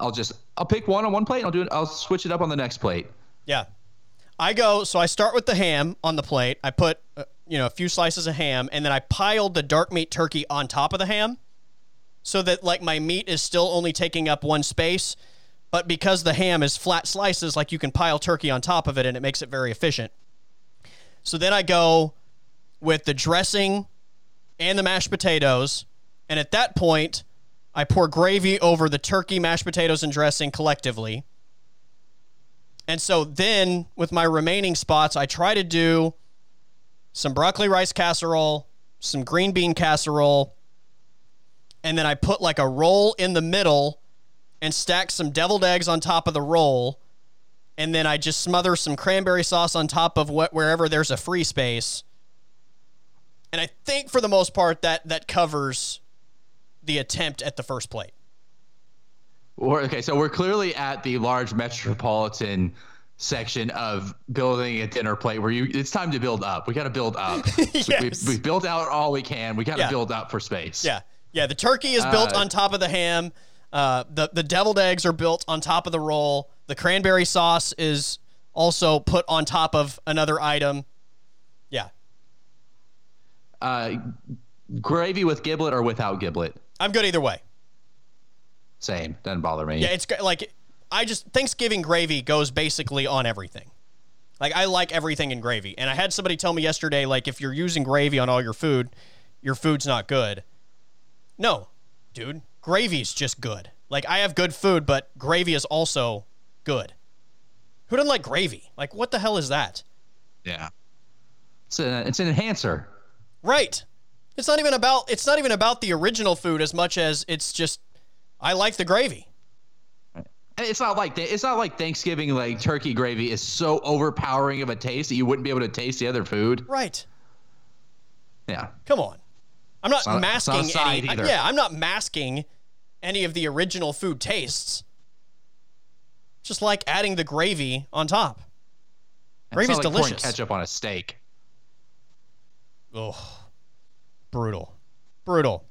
I'll just I'll pick one on one plate and I'll do it. I'll switch it up on the next plate. Yeah. I go, so I start with the ham on the plate. I put, uh, you know, a few slices of ham, and then I piled the dark meat turkey on top of the ham so that, like, my meat is still only taking up one space. But because the ham is flat slices, like, you can pile turkey on top of it, and it makes it very efficient. So then I go with the dressing and the mashed potatoes. And at that point, I pour gravy over the turkey, mashed potatoes, and dressing collectively. And so then with my remaining spots, I try to do some broccoli rice casserole, some green bean casserole, and then I put like a roll in the middle and stack some deviled eggs on top of the roll. And then I just smother some cranberry sauce on top of what wherever there's a free space. And I think for the most part that that covers the attempt at the first plate. Okay, so we're clearly at the large metropolitan section of building a dinner plate where you it's time to build up. We got to build up. Yes. we, we built out all we can. We got to Yeah. build up for space. Yeah, yeah. The turkey is built Uh, on top of the ham. Uh, the the deviled eggs are built on top of the roll. The cranberry sauce is also put on top of another item. Yeah, Uh, gravy with giblet or without giblet. I'm good either way. Same. Doesn't bother me. Yeah, it's. Like I just Thanksgiving gravy goes basically on everything. Like I like everything in gravy. And I had somebody tell me yesterday, like if you're using gravy on all your food, your food's not good. No, dude, gravy's just good. Like I have good food, but gravy is also good. Who doesn't like gravy? Like what the hell is that? Yeah. It's, a, it's an enhancer. Right. It's not even about it's not even about the original food as much as it's just I like the gravy. It's not like it's not like Thanksgiving like turkey gravy is so overpowering of a taste that you wouldn't be able to taste the other food. Right. Yeah. Come on. I'm not, not- masking any. either. Yeah, I'm not masking any of the original food tastes. Just like adding the gravy on top. Gravy's it's not like pouring delicious. ketchup on a steak. Ugh. Brutal. Brutal.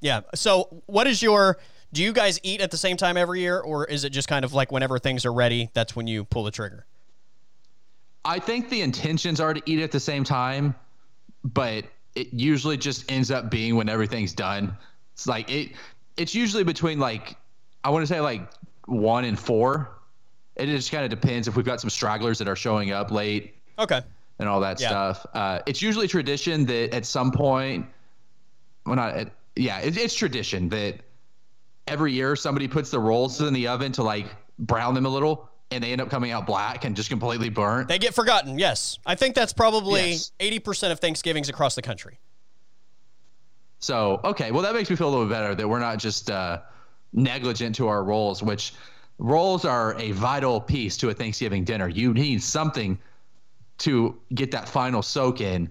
Yeah. So, what is your. Do you guys eat at the same time every year, or is it just kind of like whenever things are ready, that's when you pull the trigger? I think the intentions are to eat at the same time, but it usually just ends up being when everything's done. It's like it. It's usually between like I want to say like one and four. It just kind of depends if we've got some stragglers that are showing up late Okay. And all that Yeah. stuff. Uh, it's usually tradition that at some point, well, not at, yeah, it, it's tradition that every year somebody puts the rolls in the oven to like brown them a little and they end up coming out black and just completely burnt. They get forgotten. Yes, I think that's probably Yes. eighty percent of Thanksgivings across the country. So, okay, well, that makes me feel a little better that we're not just uh, negligent to our rolls, which rolls are a vital piece to a Thanksgiving dinner. You need something to get that final soak in.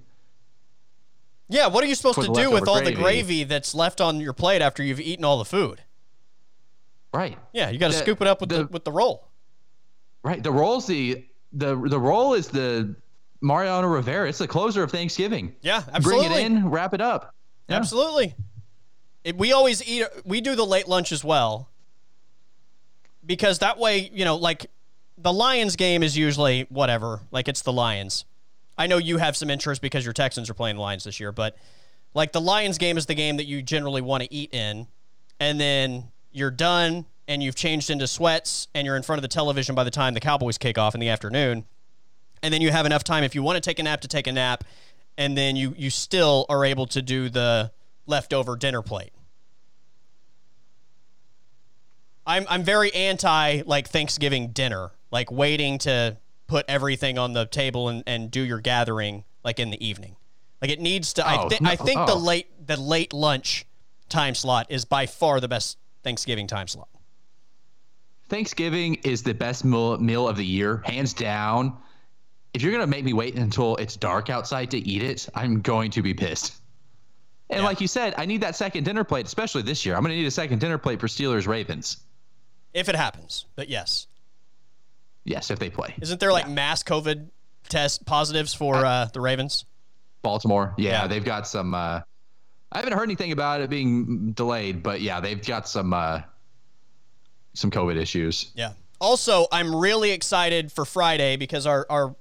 Yeah, what are you supposed to do with all the gravy. gravy that's left on your plate after you've eaten all the food? Right. Yeah, you got to scoop it up with the, the- with the roll. Right. The roll's the the the roll is the Mariano Rivera. It's the closer of Thanksgiving. Yeah, absolutely. Bring it in, wrap it up. Yeah. Absolutely. It, we always eat. We do the late lunch as well, because that way, you know, like the Lions game is usually whatever. Like it's the Lions. I know you have some interest because your Texans are playing the Lions this year, but like the Lions game is the game that you generally want to eat in, and then you're done and you've changed into sweats and you're in front of the television by the time the Cowboys kick off in the afternoon and then you have enough time if you want to take a nap to take a nap and then you you still are able to do the leftover dinner plate i'm i'm very anti like thanksgiving dinner like waiting to put everything on the table and, and do your gathering like in the evening like it needs to i, Oh, thi- no- I think the oh. late the late lunch time slot is by far the best thanksgiving time slot Thanksgiving is the best meal, meal of the year, hands down. If you're gonna make me wait until it's dark outside to eat it, I'm going to be pissed. And Yeah. like you said, I need that second dinner plate, especially this year. I'm gonna need a second dinner plate for Steelers Ravens. if it happens but yes Yes, if they play. isn't there like mass covid test positives for uh, the ravens Baltimore. Yeah, Yeah. they've got some. Uh, I haven't heard anything about it being delayed, but yeah, they've got some uh, some COVID issues. Yeah. Also, I'm really excited for Friday because our our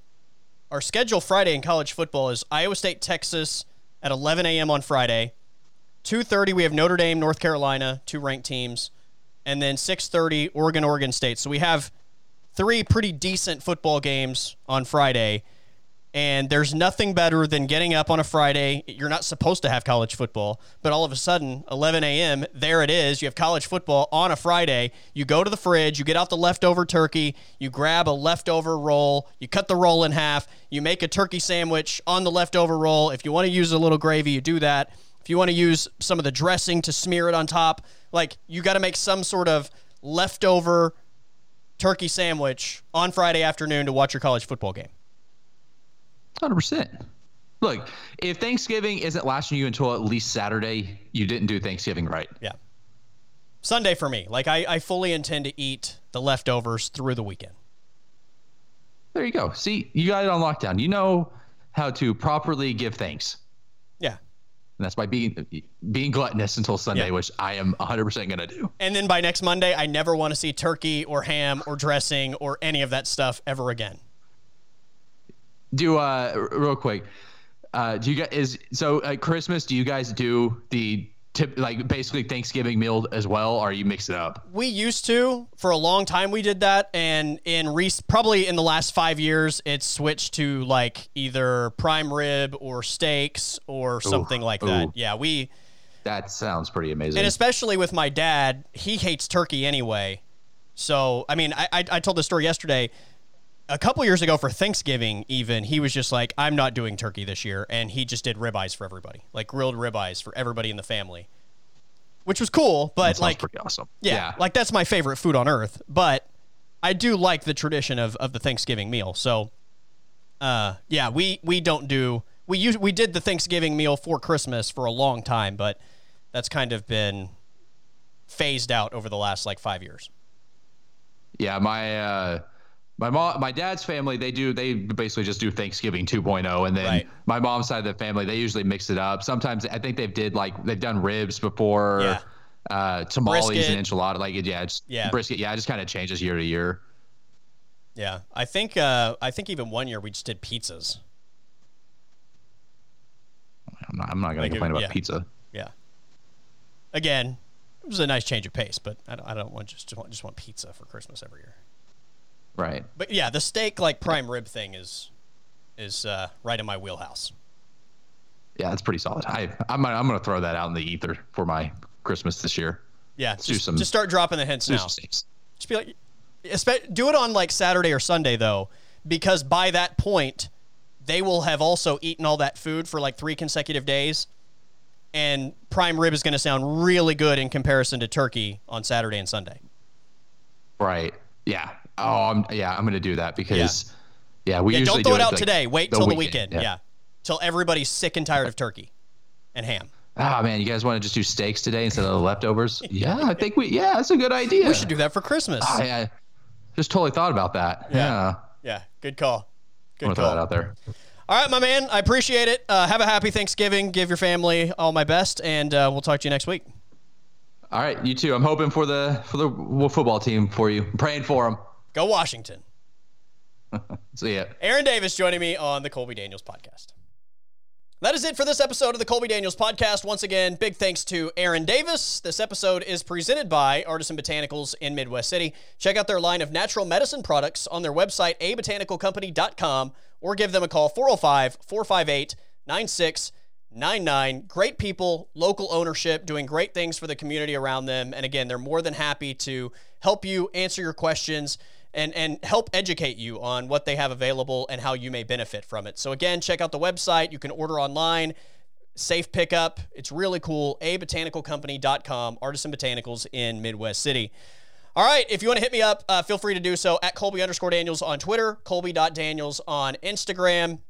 our schedule Friday in college football is Iowa State, Texas at 11 a.m. on Friday. 2:30 we have Notre Dame, North Carolina, two ranked teams, and then 6:30 Oregon, Oregon State. So we have three pretty decent football games on Friday. And there's nothing better than getting up on a Friday. You're not supposed to have college football, but all of a sudden, 11 a.m., there it is. You have college football on a Friday. You go to the fridge, you get out the leftover turkey, you grab a leftover roll, you cut the roll in half, you make a turkey sandwich on the leftover roll. If you want to use a little gravy, you do that. If you want to use some of the dressing to smear it on top, like you got to make some sort of leftover turkey sandwich on Friday afternoon to watch your college football game. Hundred percent. Look, if Thanksgiving isn't lasting you until at least Saturday, you didn't do Thanksgiving right. Yeah. Sunday for me. Like I, I fully intend to eat the leftovers through the weekend. There you go. See, you got it on lockdown. You know how to properly give thanks. And that's by being being gluttonous until Sunday, Yeah. which I am 100% going to do. And then by next Monday, I never want to see turkey or ham or dressing or any of that stuff ever again. Do uh real quick. Uh do you guys is so at Christmas do you guys do the tip like basically Thanksgiving meal as well or you mix it up? We used to for a long time. We did that, and in re- probably in the last five years, it's switched to like either prime rib or steaks or something like that. ooh. Yeah, we That sounds pretty amazing. and especially with my dad, he hates turkey anyway. So I mean, I I, I told the story yesterday. A couple years ago for Thanksgiving, even he was just like, "I'm not doing turkey this year," and he just did ribeyes for everybody, like grilled ribeyes for everybody in the family, which was cool. But like, pretty awesome. yeah, like that's my favorite food on earth. But I do like the tradition of, of the Thanksgiving meal. So, uh, yeah, we we don't do we use we did the Thanksgiving meal for Christmas for a long time, but that's kind of been phased out over the last like five years. Yeah, my uh my mom my dad's family they do they basically just do Thanksgiving 2.0 and then Right. my mom's side of the family they usually mix it up. Sometimes I think they've did like they've done ribs before. Yeah. Uh, tamales Brisket. and enchilada, like yeah, Yeah. brisket. Yeah, it just kind of changes year to year. Yeah, I think uh, I think even one year we just did pizzas. I'm not, I'm not gonna Like it- complain about yeah. pizza. Yeah. Again, it was a nice change of pace, but I don't, I don't want just just want, just want pizza for Christmas every year. Right. But yeah, the steak like prime rib thing is is uh, right in my wheelhouse. Yeah, that's pretty solid. I I'm I'm gonna throw that out in the ether for my Christmas this year. Yeah, Let's do just, some- just start dropping the hints now. Just be like, do it on like Saturday or Sunday though, because by that point, they will have also eaten all that food for like three consecutive days, and prime rib is going to sound really good in comparison to turkey on Saturday and Sunday. Right. Yeah. Oh, I'm, yeah. I'm gonna do that because yeah, we Yeah, usually don't throw do it out like, today. Wait till the weekend. weekend. Yeah. till everybody's sick and tired of turkey and ham. Ah man, you guys want to just do steaks today instead of the leftovers? yeah, I think we. Yeah, that's a good idea. We should do that for Christmas. I, I just totally thought about that. Yeah. yeah, good call. I'm Good gonna throw that call. out there. All right, my man. I appreciate it. Uh, have a happy Thanksgiving. Give your family all my best, and uh, we'll talk to you next week. All right, you too. I'm hoping for the for the football team for you. I'm praying for them. Go Washington. See ya. Aaron Davis joining me on the Colby Daniels podcast. That is it for this episode of the Colby Daniels podcast. Once again, big thanks to Aaron Davis. This episode is presented by Artisan Botanicals in Midwest City. Check out their line of natural medicine products on their website, abotanicalcompany.com, or give them a call 405 458 9699. Great people, local ownership, doing great things for the community around them. And again, they're more than happy to help you answer your questions and, and help educate you on what they have available and how you may benefit from it. So, again, check out the website. You can order online, safe pickup. It's really cool. abotanicalcompany.com, Artisan Botanicals in Midwest City. All right, if you want to hit me up, uh, feel free to do so at Colby underscore Daniels on Twitter, Colby.Daniels on Instagram.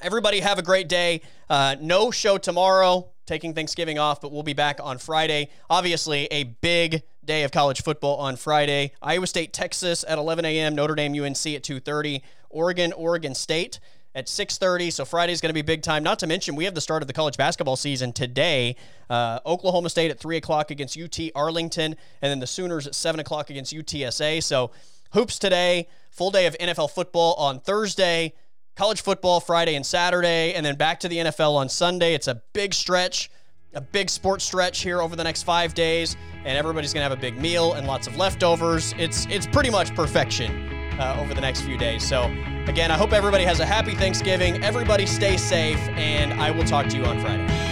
Everybody have a great day. Uh, no show tomorrow, taking Thanksgiving off, but we'll be back on Friday. Obviously, a big day of college football on Friday. Iowa State, Texas at 11 a.m. Notre Dame, UNC at 2:30. Oregon, Oregon State at 6:30. So Friday's going to be big time. Not to mention we have the start of the college basketball season today. Uh, Oklahoma State at 3 o'clock against UT Arlington, and then the Sooners at 7 o'clock against UTSA. So hoops today. Full day of NFL football on Thursday college football Friday and Saturday, and then back to the NFL on Sunday. It's a big stretch, a big sports stretch here over the next five days, and everybody's gonna have a big meal and lots of leftovers. It's it's pretty much perfection uh, over the next few days. So again, I hope everybody has a happy Thanksgiving. Everybody stay safe, and I will talk to you on Friday.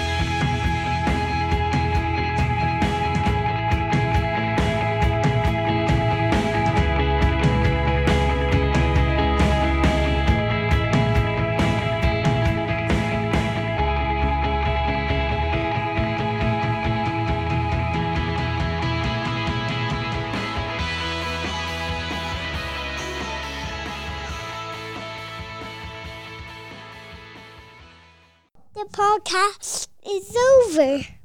Podcast is over.